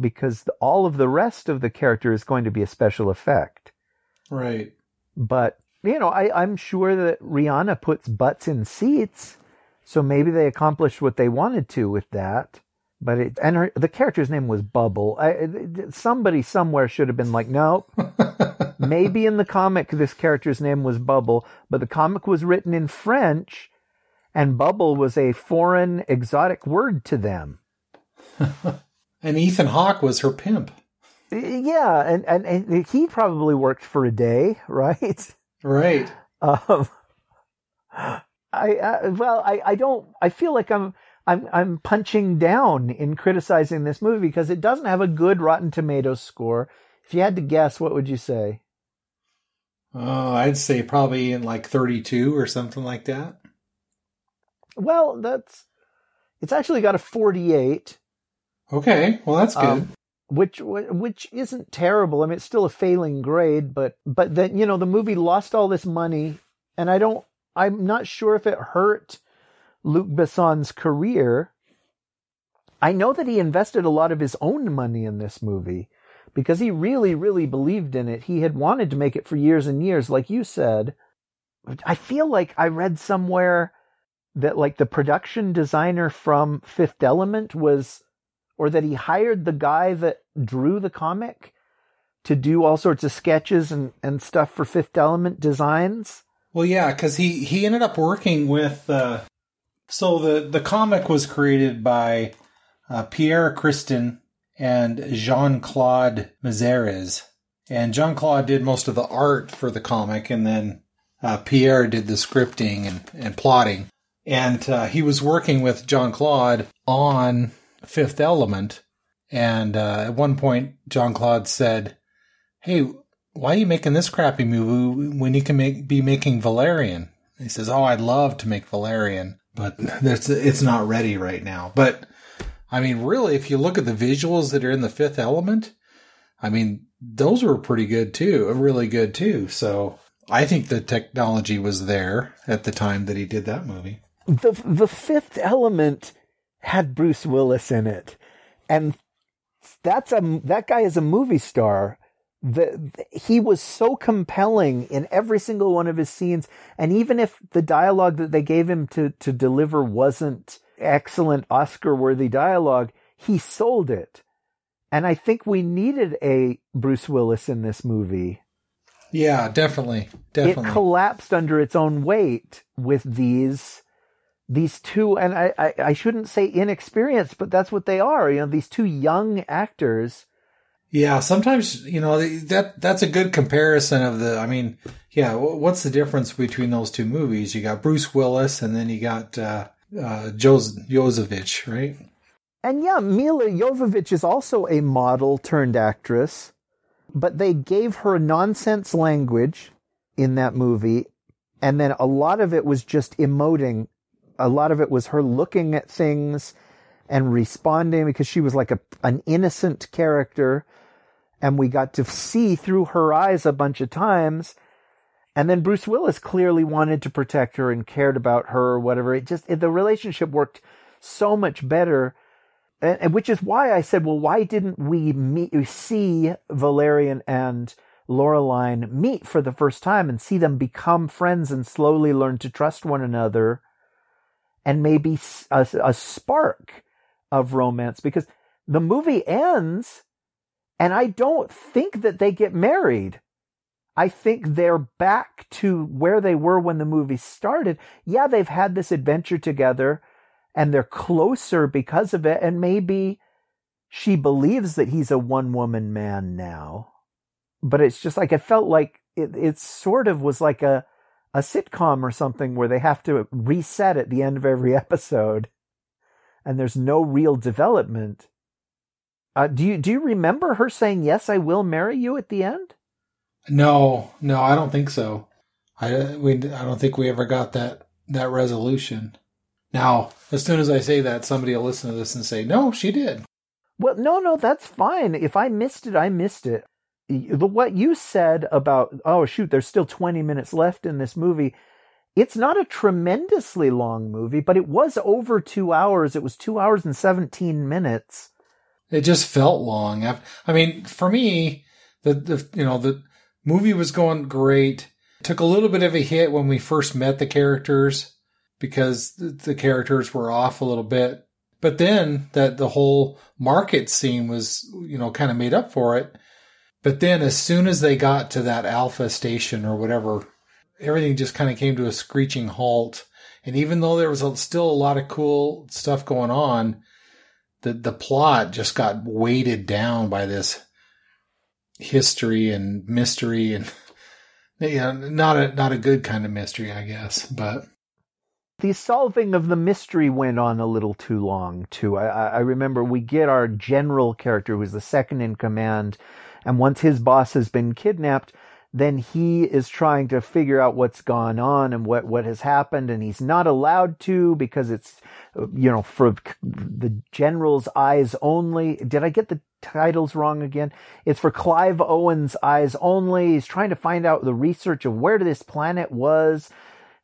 because the, all of the rest of the character is going to be a special effect. right, But you know, I, I'm sure that Rihanna puts butts in seats, so maybe they accomplished what they wanted to with that. But it and her, the character's name was Bubble. I, somebody somewhere should have been like, no. maybe in the comic this character's name was Bubble, but the comic was written in French, and Bubble was a foreign, exotic word to them. and Ethan Hawke was her pimp. Yeah, and, and, and he probably worked for a day, right? Right. Um, I, I well, I, I don't. I feel like I'm I'm I'm punching down in criticizing this movie because it doesn't have a good Rotten Tomatoes score. If you had to guess, what would you say? Oh, I'd say probably in like 32 or something like that. Well, that's it's actually got a 48, Okay, well that's good. um, which which isn't terrible. I mean, it's still a failing grade, but but then you know the movie lost all this money, and I don't. I'm not sure if it hurt Luc Besson's career. I know that he invested a lot of his own money in this movie because he really, really believed in it. He had wanted to make it for years and years, like you said. I feel like I read somewhere that like the production designer from Fifth Element was, or that he hired the guy that drew the comic to do all sorts of sketches and, and stuff for Fifth Element designs. Well, yeah, because he he ended up working with. Uh, so the the comic was created by uh, Pierre Christin and Jean Claude Mézières, and Jean Claude did most of the art for the comic, and then uh, Pierre did the scripting and and plotting. And uh, he was working with Jean Claude on Fifth Element, and uh, at one point, Jean Claude said, "Hey." Why are you making this crappy movie when you can make be making Valerian? He says, "Oh, I'd love to make Valerian, but it's it's not ready right now." But I mean, really, if you look at the visuals that are in the Fifth Element, I mean, those were pretty good too, uh, really good too. So I think the technology was there at the time that he did that movie. The the Fifth Element had Bruce Willis in it, and that's a that guy is a movie star the, he was so compelling in every single one of his scenes and even if the dialogue that they gave him to to deliver wasn't excellent oscar worthy dialogue he sold it and i think we needed a bruce willis in this movie Yeah, definitely, definitely. it collapsed under its own weight with these these two, and I, I, I shouldn't say inexperienced, but that's what they are. You know, these two young actors. Yeah, sometimes you know that that's a good comparison of the. I mean, yeah, what's the difference between those two movies? You got Bruce Willis, and then you got uh, uh, Josevich, right? And yeah, Milla Jovovich is also a model turned actress, but they gave her nonsense language in that movie, and then a lot of it was just emoting. A lot of it was her looking at things and responding because she was like a an innocent character, and we got to see through her eyes a bunch of times. And then Bruce Willis clearly wanted to protect her and cared about her or whatever. It just it, the relationship worked so much better and, and, which is why I said, well, why didn't we meet, see Valerian and Laureline meet for the first time and see them become friends and slowly learn to trust one another and maybe a, a spark of romance? Because the movie ends and I don't think that they get married. I think they're back to where they were when the movie started. Yeah, they've had this adventure together and they're closer because of it. And maybe she believes that he's a one woman man now. But it's just like, it felt like it, it sort of was like a, a sitcom or something where they have to reset at the end of every episode and there's no real development. Uh, do you do you remember her saying yes, I will marry you at the end? No, no, I don't think so. I we I don't think we ever got that that resolution. Now, as soon as I say that, somebody will listen to this and say, no, she did. Well, no, no, that's fine. If I missed it, I missed it. The, what you said about, oh, shoot, there's still 20 minutes left in this movie. It's not a tremendously long movie, but it was over two hours. It was two hours and 17 minutes. It just felt long. I mean, for me, the, the, you know, the movie was going great. took a little bit of a hit when we first met the characters because the characters were off a little bit. But then that the whole market scene was, you know, kind of made up for it. But then as soon as they got to that alpha station or whatever, everything just kind of came to a screeching halt. And even though there was still a lot of cool stuff going on, the the plot just got weighted down by this history and mystery and you know, not a not a good kind of mystery, I guess. But the solving of the mystery went on a little too long too. I, I remember we get our general character who's the second in command, and once his boss has been kidnapped, then he is trying to figure out what's gone on and what, what has happened, and he's not allowed to because it's, you know, for the general's eyes only. Did I get the titles wrong again? It's for Clive Owen's eyes only. He's trying to find out the research of where this planet was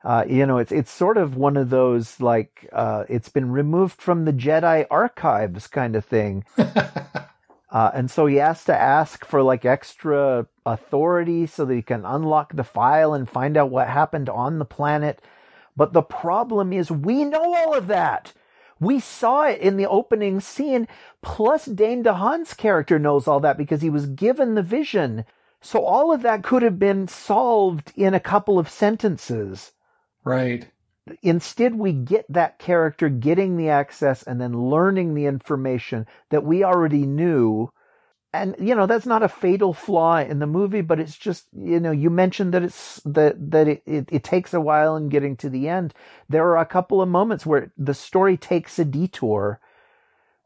uh, you know, it's it's sort of one of those like uh, it's been removed from the Jedi archives kind of thing. uh, and so he has to ask for like extra authority so that he can unlock the file and find out what happened on the planet. But the problem is, we know all of that. We saw it in the opening scene. Plus, Dane DeHaan's character knows all that because he was given the vision. So all of that could have been solved in a couple of sentences. Right. Instead, we get that character getting the access and then learning the information that we already knew. And, you know, that's not a fatal flaw in the movie, but it's just, you know, you mentioned that it's, that, that it, it, it takes a while in getting to the end. There are a couple of moments where the story takes a detour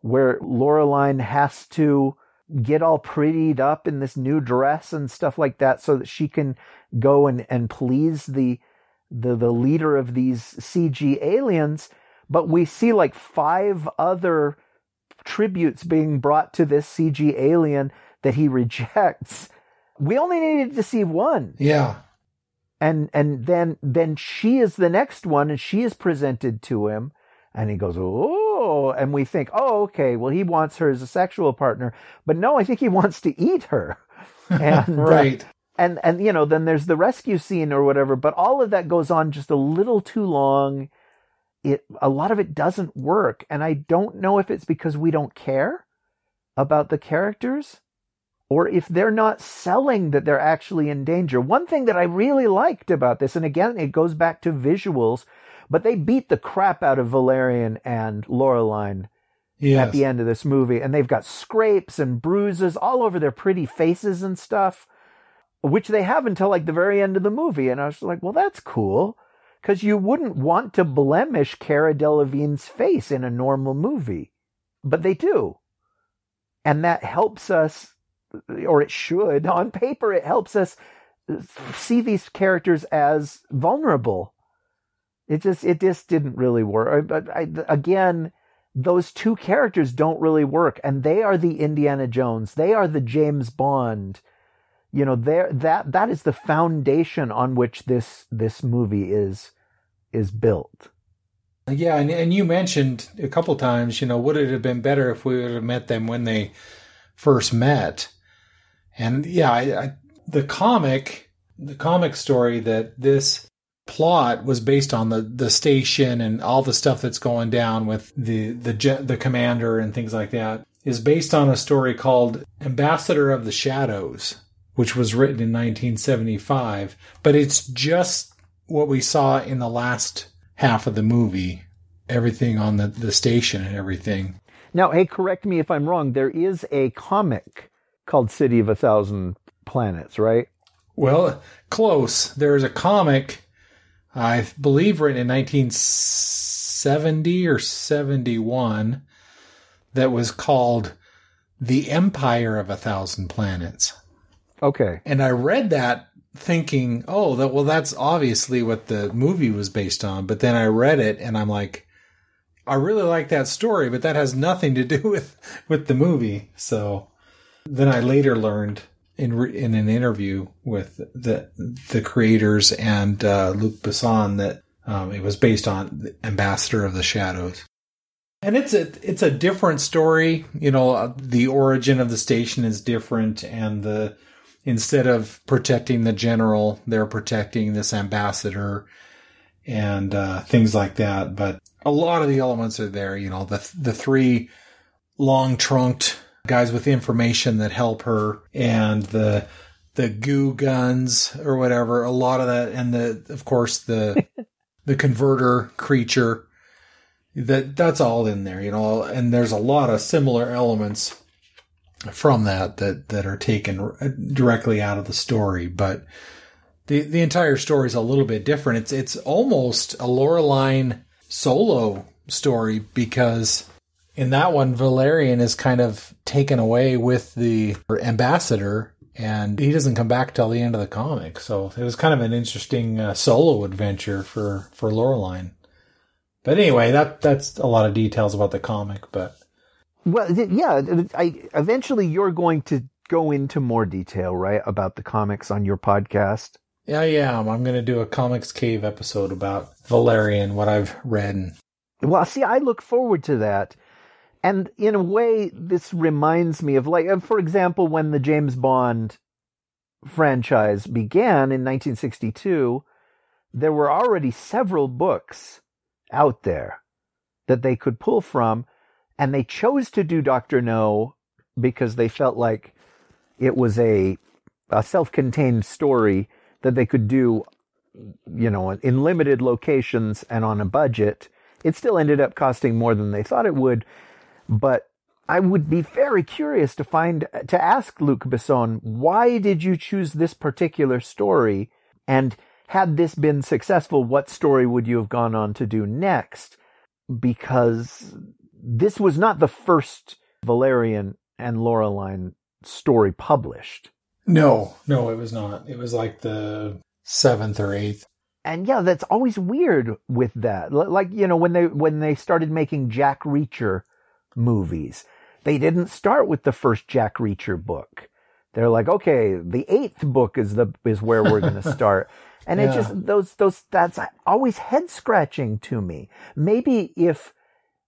where Laureline has to get all prettied up in this new dress and stuff like that so that she can go and, and please the, the the leader of these CG aliens, but we see like five other tributes being brought to this CG alien that he rejects. We only needed to see one. Yeah. And and then then she is the next one and she is presented to him and he goes, "Oh." And we think, "Oh, okay, well he wants her as a sexual partner." But no, I think he wants to eat her. And uh, right. And and you know then there's the rescue scene or whatever but all of that goes on just a little too long. It a lot of it doesn't work and i don't know if it's because we don't care about the characters or if they're not selling that they're actually in danger. One thing that i really liked about this and again it goes back to visuals But they beat the crap out of Valerian and Laureline Yes. at the end of this movie, and they've got scrapes and bruises all over their pretty faces and stuff, which they have until like the very end of the movie. And I was like, well, that's cool. Because you wouldn't want to blemish Cara Delevingne's face in a normal movie, but they do. And that helps us, or it should, on paper, it helps us see these characters as vulnerable. It just, it just didn't really work. But I, again, those two characters don't really work and they are the Indiana Jones. They are the James Bond. You know, there that that is the foundation on which this this movie is is built. Yeah, and, and you mentioned a couple times, you know, would it have been better if we would have met them when they first met? And yeah, I, I, the comic, the comic story that this plot was based on the the station and all the stuff that's going down with the the the commander and things like that is based on a story called Ambassador of the Shadows, which was written in 1975, but it's just what we saw in the last half of the movie, everything on the the station and everything. Now, hey, correct me if I'm wrong. There is a comic called City of a Thousand Planets, right? Well, close. There's a comic I believe written in 1970 or 71 that was called The Empire of a Thousand Planets. Okay. And I read that thinking, oh, that well that's obviously what the movie was based on, but then I read it and I'm like I really like that story, but that has nothing to do with with the movie. So then I later learned in re- in an interview with the the creators and uh, Luc Besson that um, it was based on Ambassador of the Shadows. And it's a it's a different story. You know, uh, the origin of the station is different, and the instead of protecting the general, they're protecting this ambassador and uh, things like that. But a lot of the elements are there. You know, the the three long trunked guys with information that help her and the the goo guns or whatever a lot of that and the of course the the converter creature that that's all in there you know and there's a lot of similar elements from that that that are taken directly out of the story but the the entire story is a little bit different it's it's almost a Laureline solo story because in that one, Valerian is kind of taken away with the ambassador, and he doesn't come back till the end of the comic. So it was kind of an interesting uh, solo adventure for for Laureline. But anyway, that that's a lot of details about the comic. But well, yeah, I eventually you're going to go into more detail, right, about the comics on your podcast. Yeah, I am. I'm going to do a comics cave episode about Valerian, what I've read. Well, see, I look forward to that. And in a way, this reminds me of like, uh, for example, when the James Bond franchise began in 1962, there were already several books out there that they could pull from, and they chose to do Doctor No because they felt like it was a a self-contained story that they could do, you know, in limited locations and on a budget. It still ended up costing more than they thought it would, but I would be very curious to find to ask Luc Besson why did you choose this particular story and had this been successful what story would you have gone on to do next because this was not the first Valerian and Laureline story published no no it was not it was like the seventh or eighth and yeah that's always weird with that like you know when they when they started making Jack Reacher movies. They didn't start with the first Jack Reacher book. They're like, okay, the eighth book is the is where we're going to start. And yeah. it just those those that's always head scratching to me. Maybe if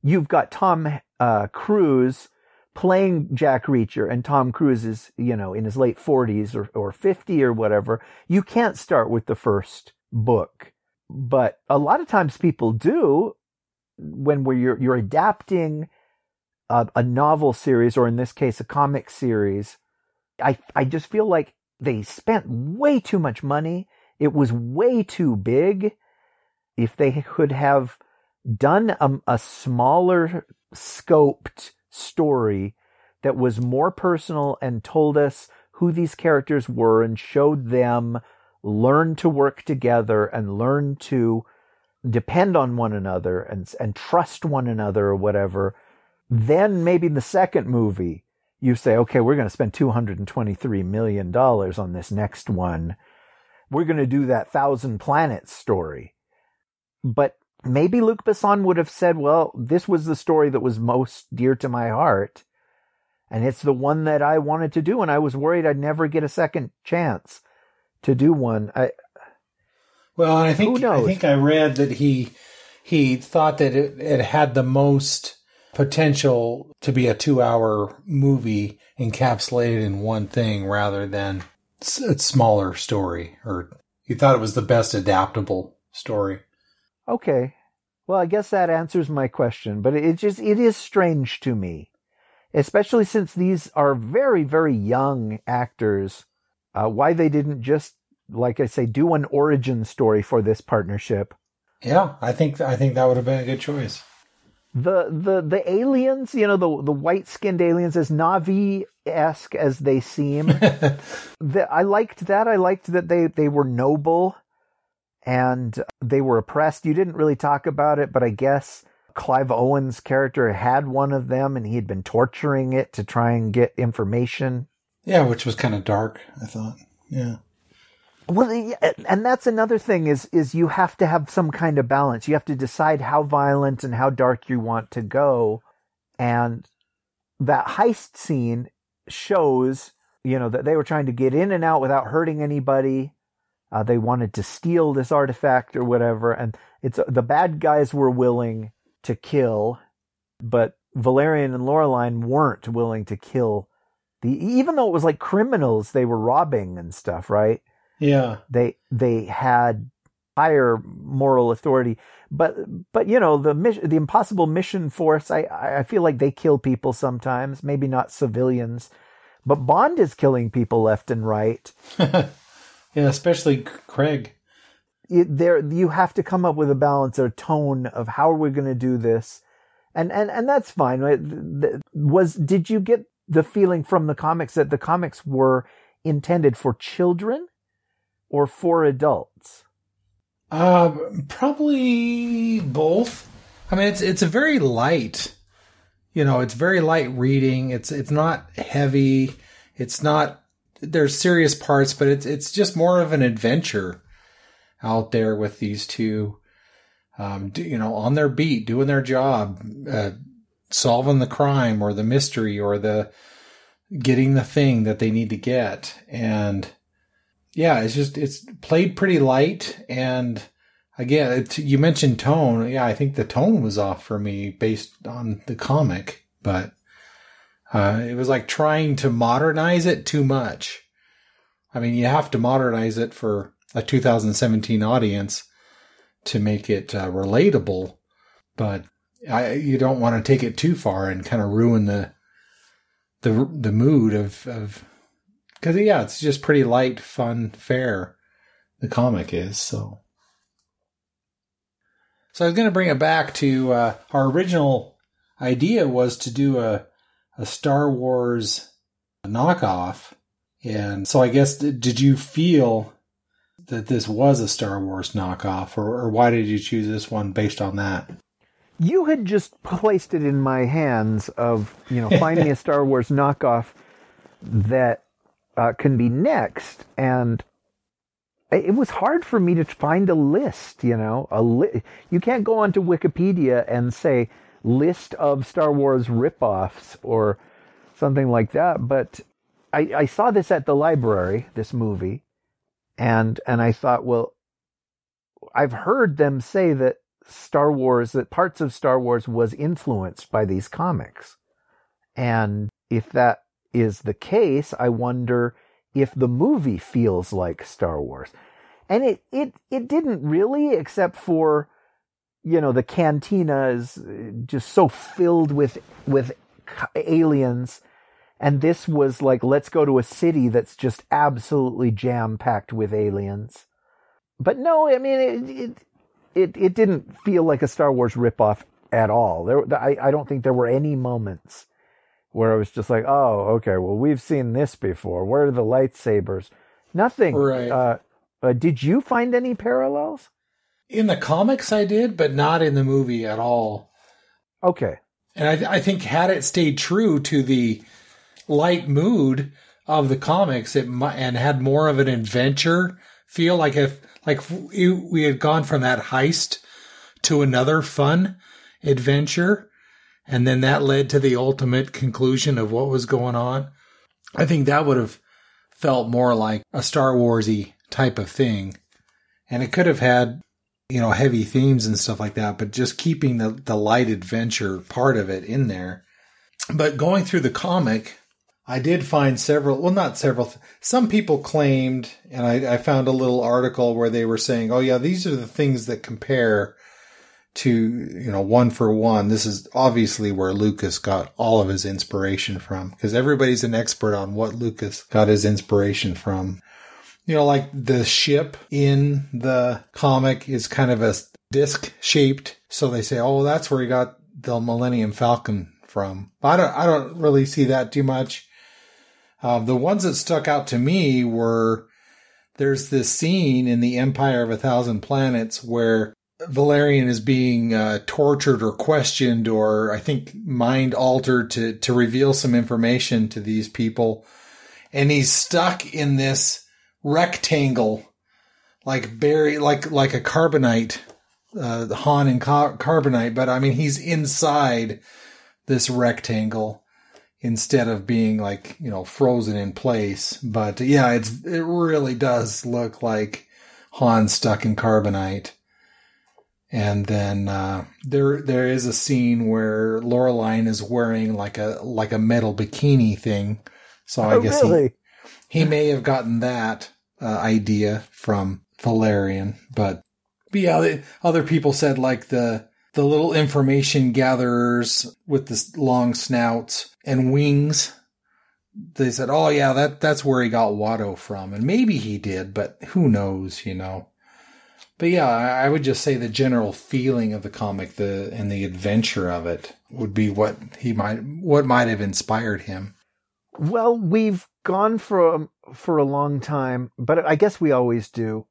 you've got Tom uh, Cruise playing Jack Reacher and Tom Cruise is, you know, in his late 40s or, or 50 or whatever, you can't start with the first book. But a lot of times people do when we're, you're, you're adapting a, a novel series, or in this case, a comic series, I, I just feel like they spent way too much money. It was way too big. if they could have done a, a smaller scoped story that was more personal and told us who these characters were and showed them learn to work together and learn to depend on one another and and trust one another or whatever. Then maybe in the second movie you say okay we're going to spend 223 million dollars on this next one. We're going to do that thousand planets story. But maybe Luc Besson would have said well this was the story that was most dear to my heart and it's the one that I wanted to do and I was worried I'd never get a second chance to do one I Well, I think? I think I read that he he thought that it, it had the most potential to be a two-hour movie encapsulated in one thing rather than a smaller story. Or he thought it was the best adaptable story. Okay. Well, I guess that answers my question, but it just it is strange to me, especially since these are very very young actors. Uh, why they didn't just, like I say, do an origin story for this partnership? Yeah, I think I think that would have been a good choice. The the the aliens, you know, the the white skinned aliens, as Na'vi esque as they seem, the, I liked that. I liked that they they were noble and they were oppressed. You didn't really talk about it, but I guess Clive Owen's character had one of them, and he had been torturing it to try and get information. Yeah, which was kind of dark. I thought. Yeah. Well, and that's another thing is is you have to have some kind of balance. You have to decide how violent and how dark you want to go, and that heist scene shows you know that they were trying to get in and out without hurting anybody. Uh, they wanted to steal this artifact or whatever, and it's the bad guys were willing to kill, but Valerian and Laureline weren't willing to kill the even though it was like criminals they were robbing and stuff, right? Yeah. they they had higher moral authority but but you know the mission the impossible mission force i i feel like they kill people sometimes maybe not civilians but bond is killing people left and right yeah, especially Craig. it, there you have to come up with a balance or tone of how are we going to do this and and and that's fine right? Was did you get the feeling from the comics that the comics were intended for children or for adults Uh, probably both. I mean, it's it's a very light. You know, it's very light reading. It's it's not heavy. It's not. There's serious parts, but it's it's just more of an adventure out there with these two. Um, do, you know, on their beat, doing their job, uh, solving the crime or the mystery or the getting the thing that they need to get, and yeah, it's just it's played pretty light and again, you mentioned tone. Yeah, I think the tone was off for me based on the comic, but uh, it was like trying to modernize it too much. I mean, you have to modernize it for a 2017 audience to make it uh, relatable, but I, you don't want to take it too far and kind of ruin the the the mood of of because yeah, it's just pretty light, fun, fair. The comic is so. So I was going to bring it back to uh, our original idea was to do a a Star Wars knockoff, and so I guess did you feel that this was a Star Wars knockoff, or, or why did you choose this one based on that? you had just placed it in my hands of you know finding a star wars knockoff that uh, can be next and it was hard for me to find a list you know a li- you can't go onto wikipedia and say list of star wars ripoffs or something like that but I, I saw this at the library this movie and and i thought well i've heard them say that Star Wars, that parts of Star Wars was influenced by these comics. And if that is the case, I wonder if the movie feels like Star Wars. And it, it, it didn't really, except for, you know, the cantina is just so filled with, with aliens. And this was like, let's go to a city that's just absolutely jam packed with aliens. But no, I mean, it, it it it didn't feel like a Star Wars ripoff at all. There, I, I don't think there were any moments where it was just like, oh, okay, well, we've seen this before. Where are the lightsabers? Nothing. Right. Uh, uh, did you find any parallels? In the comics, I did, but not in the movie at all. Okay. And I, I think had it stayed true to the light mood of the comics, it and had more of an adventure feel, like if like we we had gone from that heist to another fun adventure, and then that led to the ultimate conclusion of what was going on. I think that would have felt more like a Star Warsy type of thing, and it could have had you know heavy themes and stuff like that, but just keeping the the light adventure part of it in there. But going through the comic, I did find several, well, not several, some people claimed, and I, I found a little article where they were saying, oh, yeah, these are the things that compare to, you know, one for one. This is obviously where Lucas got all of his inspiration from, because everybody's an expert on what Lucas got his inspiration from. You know, like the ship in the comic is kind of a disc shaped. So they say, oh, that's where he got the Millennium Falcon from. But I don't, I don't really see that too much. Uh, the ones that stuck out to me were there's this scene in the Empire of a Thousand Planets where Valerian is being uh, tortured or questioned or I think mind altered to to reveal some information to these people, and he's stuck in this rectangle, like Barry, like like a carbonite, uh, Han and car- carbonite, but I mean he's inside this rectangle instead of being like you know frozen in place. But yeah, it's it really does look like Han stuck in carbonite. And then uh, there there is a scene where Laureline is wearing like a like a metal bikini thing. So I Oh, guess really? He may have gotten that uh, idea from Valerian, but, but yeah, the, other people said like the the little information gatherers with the long snouts and wings. They said, "Oh yeah, that that's where he got Watto from," and maybe he did, but who knows, you know. But yeah, I would just say the general feeling of the comic, the and the adventure of it would be what he might what might have inspired him. Well, we've gone for a, for a long time, but I guess we always do.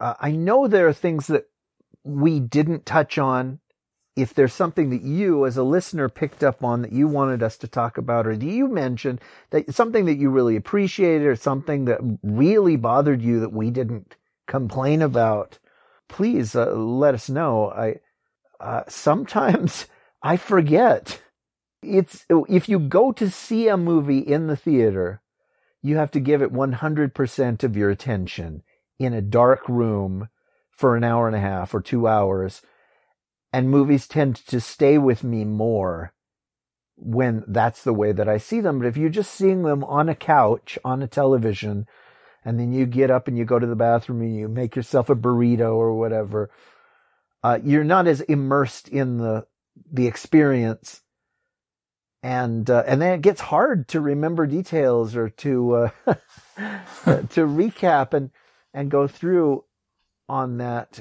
Uh, I know there are things that we didn't touch on. If there's something that you, as a listener, picked up on that you wanted us to talk about, or do you mention that something that you really appreciated, or something that really bothered you that we didn't complain about, please uh, let us know. I uh, sometimes I forget it's if you go to see a movie in the theater, you have to give it 100% of your attention in a dark room for an hour and a half or 2 hours. And movies tend to stay with me more when that's the way that I see them. But if you're just seeing them on a couch, on a television, and then you get up and you go to the bathroom and you make yourself a burrito or whatever, uh, you're not as immersed in the the experience and uh, and then it gets hard to remember details or to uh, to recap and and go through on that.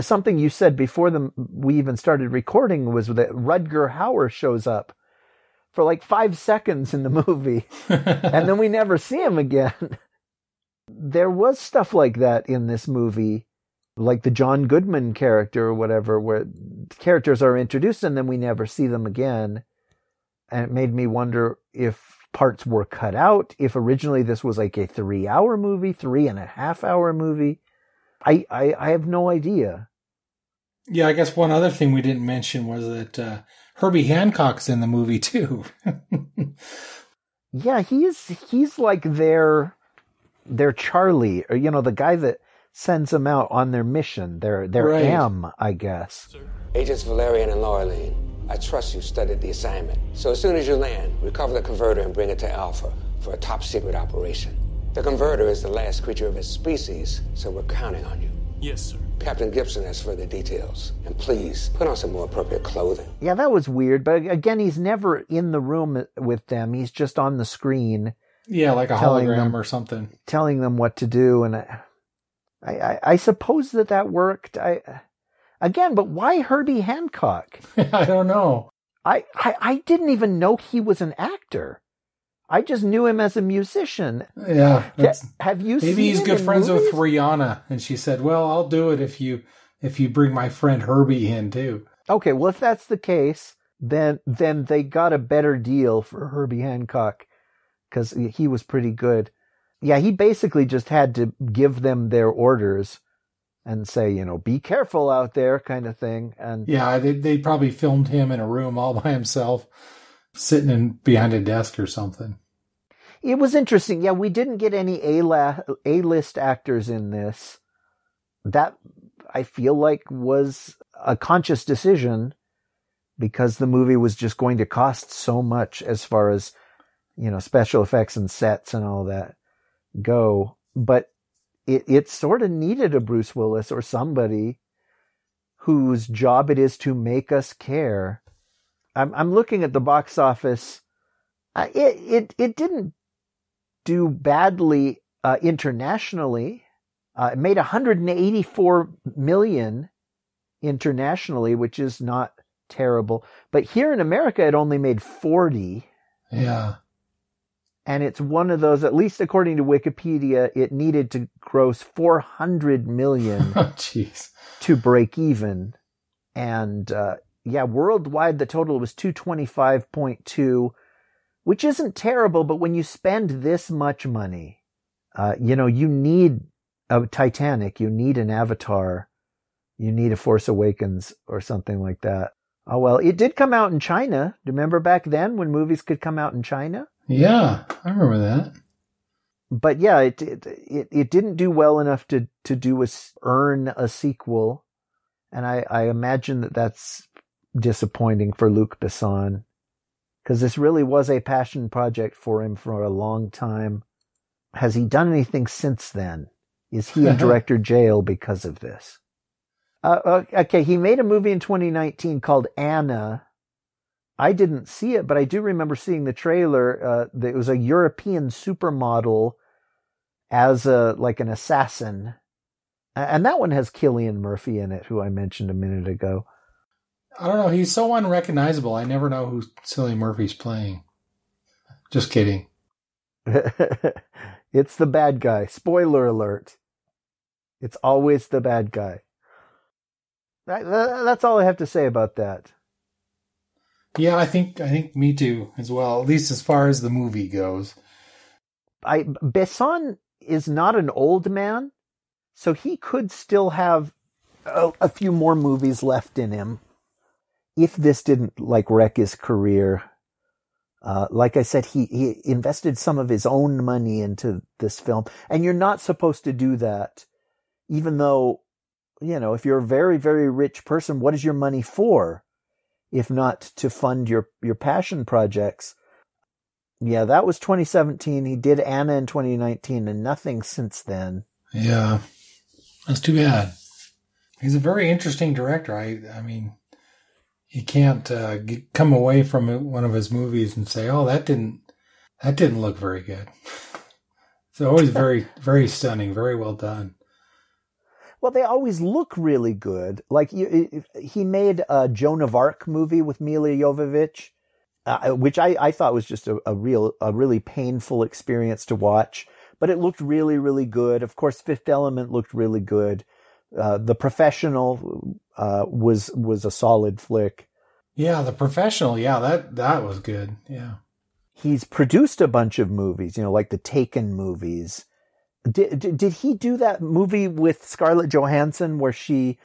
Something you said before the we even started recording was that Rutger Hauer shows up for like five seconds in the movie, and then we never see him again. there was stuff like that in this movie, like the John Goodman character or whatever, where characters are introduced and then we never see them again and it made me wonder if parts were cut out, if originally this was like a three hour movie, three and a half hour movie. I, I, I have no idea. Yeah, I guess one other thing we didn't mention was that uh, Herbie Hancock's in the movie too. Yeah, he's he's like their their Charlie, or you know, the guy that sends them out on their mission, their their Right. M, I guess. Agents Valerian and Laureline, I trust you studied the assignment. So as soon as you land, recover the converter and bring it to Alpha for a top secret operation. The converter is the last creature of its species, so we're counting on you. Yes, sir. Captain Gibson has further details. And please, put on some more appropriate clothing. Yeah, that was weird, but again, he's never in the room with them. He's just on the screen. yeah, like a Telling hologram them- or something. telling them what to do and I, I, I suppose that that worked. I, Again, but why Herbie Hancock? I don't know. I, I, I didn't even know he was an actor. I just knew him as a musician. Yeah, that's- have you maybe he's good friends movies? with Rihanna, and she said, "Well, I'll do it if you if you bring my friend Herbie in too." Okay, well, if that's the case, then then they got a better deal for Herbie Hancock because he was pretty good. Yeah, he basically just had to give them their orders and say, you know, be careful out there, kind of thing. And Yeah, they they probably filmed him in a room all by himself, sitting in behind a desk or something. it was interesting. Yeah, we didn't get any A A list actors in this. That I feel like was a conscious decision because the movie was just going to cost so much as far as you know special effects and sets and all that go. But it it sort of needed a Bruce Willis or somebody whose job it is to make us care. I'm I'm looking at the box office. Uh, it it it didn't do badly uh, internationally. Uh, it made 184 million internationally, which is not terrible. But here in America, it only made 40. Yeah, And it's one of those, at least according to Wikipedia, it needed to gross 400 million Oh, to break even. And uh, yeah, worldwide, the total was 225.2, which isn't terrible, but when you spend this much money, uh, you know, you need a Titanic, you need an Avatar, you need a Force Awakens or something like that. Oh, well, it did come out in China. Do you remember back then when movies could come out in China? Yeah, I remember that. but yeah, it, it it it didn't do well enough to to do a, earn a sequel, and I I imagine that that's disappointing for Luc Besson because this really was a passion project for him for a long time. Has he done anything since then? Is he in director jail because of this? Uh, uh, okay, he made a movie in 2019 called Anna. I didn't see it, but I do remember seeing the trailer. Uh, that it was a European supermodel as a like an assassin, and that one has Cillian Murphy in it, who I mentioned a minute ago. I don't know. He's so unrecognizable. I never know who Cillian Murphy's playing. Just kidding. it's the bad guy. Spoiler alert. It's always the bad guy. That, that- that's all I have to say about that. Yeah, I think I think me too as well. At least as far as the movie goes. I Besson is not an old man, so he could still have a, a few more movies left in him. If this didn't like wreck his career, uh, like I said, he he invested some of his own money into this film, and you're not supposed to do that, even though, you know, if you're a very very rich person, what is your money for? If not to fund your your passion projects. Yeah, that was 2017. He did Anna in 2019 and nothing since then. Yeah, that's too bad. He's a very interesting director. I I mean, you can't uh, get, come away from one of his movies and say, "Oh, that didn't that didn't look very good." It's always very very stunning, very well done. Well, they always look really good. Like you, he made a Joan of Arc movie with Milla Jovovich, uh, which I, I thought was just a, a real, a really painful experience to watch. But it looked really, really good. Of course, Fifth Element looked really good. Uh, the Professional uh, was was a solid flick. Yeah, the professional. Yeah, that that was good. Yeah. He's produced a bunch of movies, you know, like the Taken movies. Did, did, did he do that movie with Scarlett Johansson where she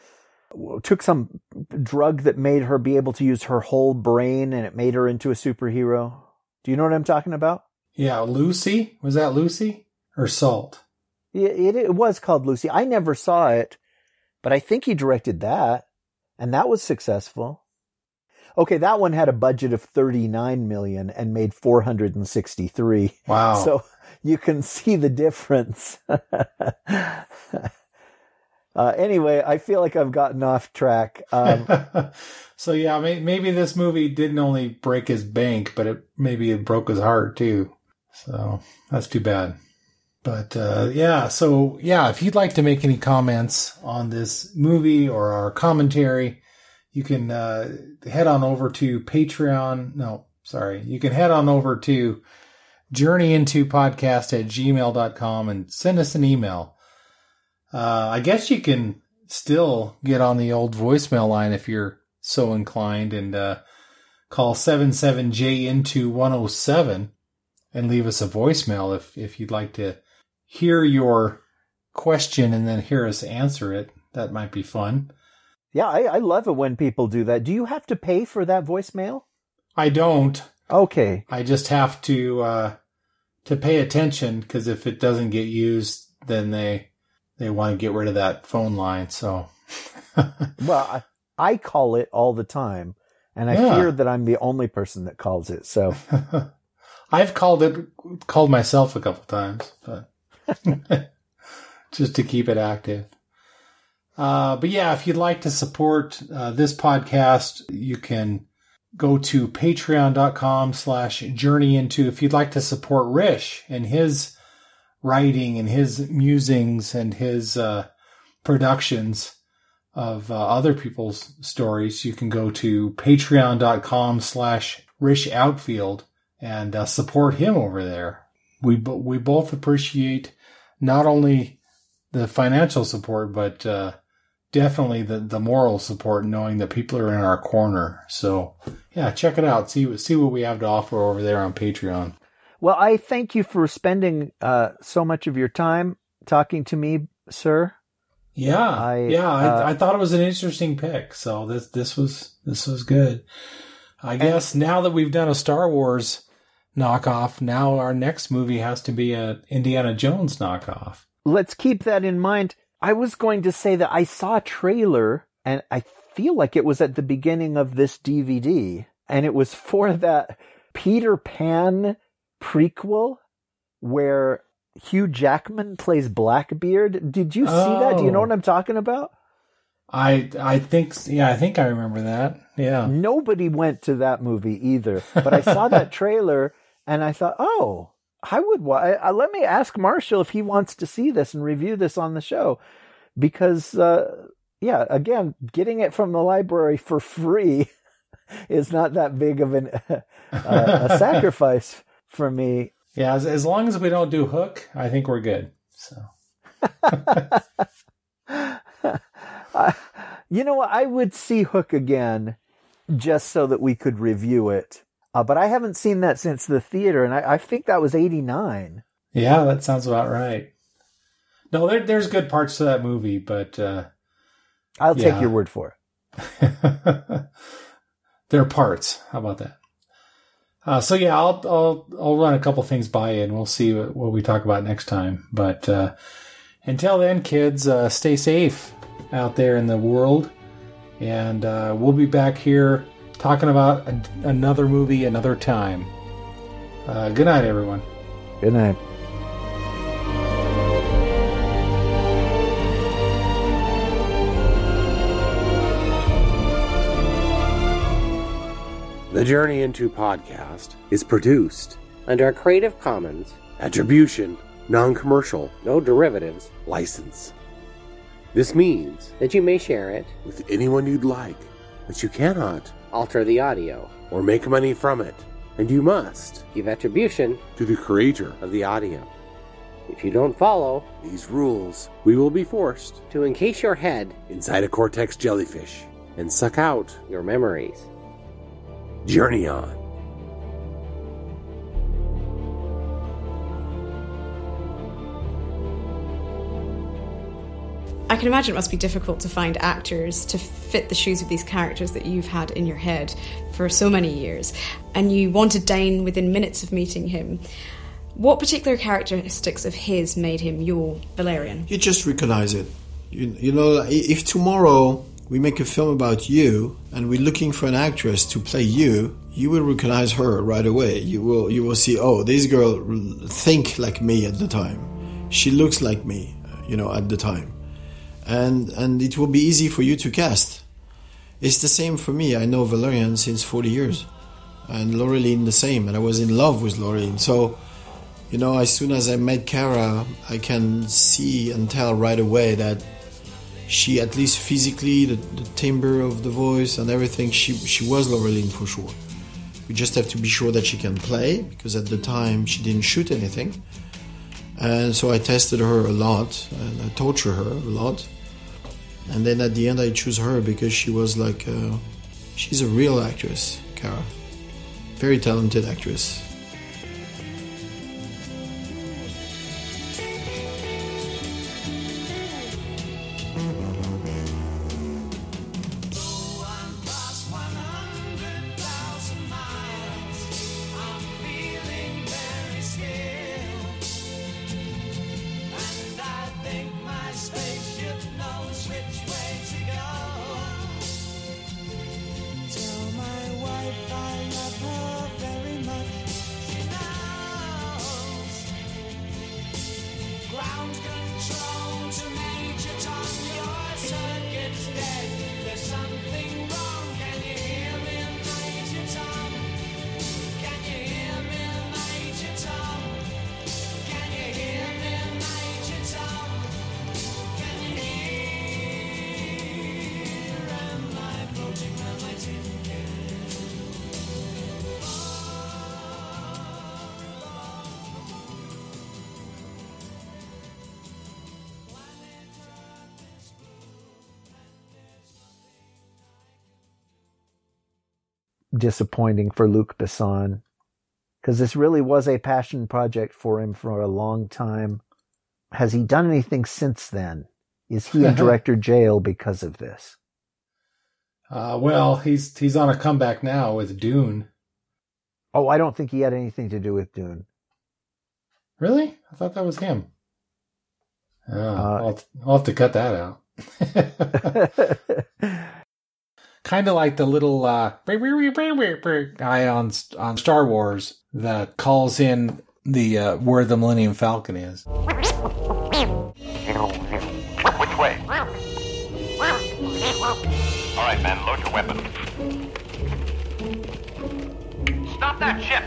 took some drug that made her be able to use her whole brain and it made her into a superhero? Do you know what I'm talking about? Yeah, Lucy was that Lucy or Salt? It, it, it was called Lucy. I never saw it, but I think he directed that, and that was successful. Okay, that one had a budget of 39 million and made 463. Wow. So you can see the difference. uh, anyway, I feel like I've gotten off track. Um, so yeah, may, maybe this movie didn't only break his bank, but it maybe it broke his heart too. So that's too bad. But uh, yeah, so yeah, if you'd like to make any comments on this movie or our commentary, you can uh, head on over to Patreon. No, sorry. You can head on over to journeyintopodcast at gmail.com and send us an email. Uh, I guess you can still get on the old voicemail line if you're so inclined and uh, call 77J into 107 and leave us a voicemail if, if you'd like to hear your question and then hear us answer it. That might be fun. Yeah, I, I love it when people do that. Do you have to pay for that voicemail? I don't. Okay. I just have to uh, to pay attention because if it doesn't get used, then they they want to get rid of that phone line. So, well, I, I call it all the time, and I Yeah. fear that I'm the only person that calls it. So, I've called it called myself a couple times, but just to keep it active. Uh, but yeah, if you'd like to support uh, this podcast, you can go to patreon.com slash journey into if you'd like to support Rish and his writing and his musings and his uh, productions of uh, other people's stories, you can go to patreon.com slash Rish Outfield and uh, support him over there. We we both appreciate not only the financial support, but uh, definitely the the moral support, knowing that people are in our corner. So yeah, check it out. See what see what we have to offer over there on Patreon. well, I thank you for spending uh, so much of your time talking to me, sir. Yeah, I- yeah. I, uh, I thought it was an interesting pick. So this this was this was good. I guess now that we've done a Star Wars knockoff, now our next movie has to be a Indiana Jones knockoff. Let's keep that in mind. I was going to say that I saw a trailer, and I feel like it was at the beginning of this DVD, and it was for that Peter Pan prequel where Hugh Jackman plays Blackbeard. Did you see that? Do you know Oh. what I'm talking about? I I think yeah, I think I remember that. Yeah. Nobody went to that movie either, but I saw that trailer and I thought, oh, I would. Wa- I, I, let me ask Marshall if he wants to see this and review this on the show, because uh, yeah, again, getting it from the library for free is not that big of an uh, a sacrifice for me. Yeah, as, as long as we don't do Hook, I think we're good. So Uh, you know what? I would see Hook again just so that we could review it. Uh, but I haven't seen that since the theater, and I, I think that was 89. yeah, that sounds about right. No, there, there's good parts to that movie, but uh, I'll Yeah. take your word for it. there are parts. How about that? Uh, so yeah, I'll I'll I'll run a couple things by you, and we'll see what, what we talk about next time. But uh, until then, kids, uh, stay safe out there in the world, and uh, we'll be back here talking about a, another movie another time. Uh, good night, everyone. Good night. The Journey Into podcast is produced Under a Creative Commons, Attribution, Non Commercial, no derivatives, License. This means that you may share it, with anyone you'd like, but you cannot, alter the audio, or make money from it, and you must, give attribution to the creator of the audio. If you don't follow, these rules, we will be forced to encase your head, inside a cortex jellyfish and suck out your memories. Journey on. I can imagine it must be difficult to find actors to fit the shoes of these characters that you've had in your head for so many years. And you wanted Dane within minutes of meeting him. What particular characteristics of his made him your Valerian? You just recognize it. You, you know, if tomorrow we make a film about you and we're looking for an actress to play you, you will recognize her right away. You will you will see, oh, this girl think like me at the time. She looks like me, uh, you know, at the time. And and it will be easy for you to cast. It's the same for me. I know Valerian since 40 years. And Laureline the same, and I was in love with Laureline. So you know, as soon as I met Cara, I can see and tell right away that she, at least physically, the, the timbre of the voice and everything, she she was Laureline for sure. We just have to be sure that she can play because at the time she didn't shoot anything, and so I tested her a lot and I tortured her a lot, and then at the end I choose her because she was like, uh, she's a real actress, Cara, very talented actress. Disappointing for Luc Besson because this really was a passion project for him for a long time. Has he done anything since then? Is he in director jail because of this? Uh, well, he's he's on a comeback now with Dune. Oh, I don't think he had anything to do with Dune. Really? I thought that was him. Oh, Uh, I'll, I'll have to cut that out. kind of like the little uh, guy on on Star Wars that calls in the uh, where the Millennium Falcon is. Which way? All right, men, load your weapons. Stop that ship!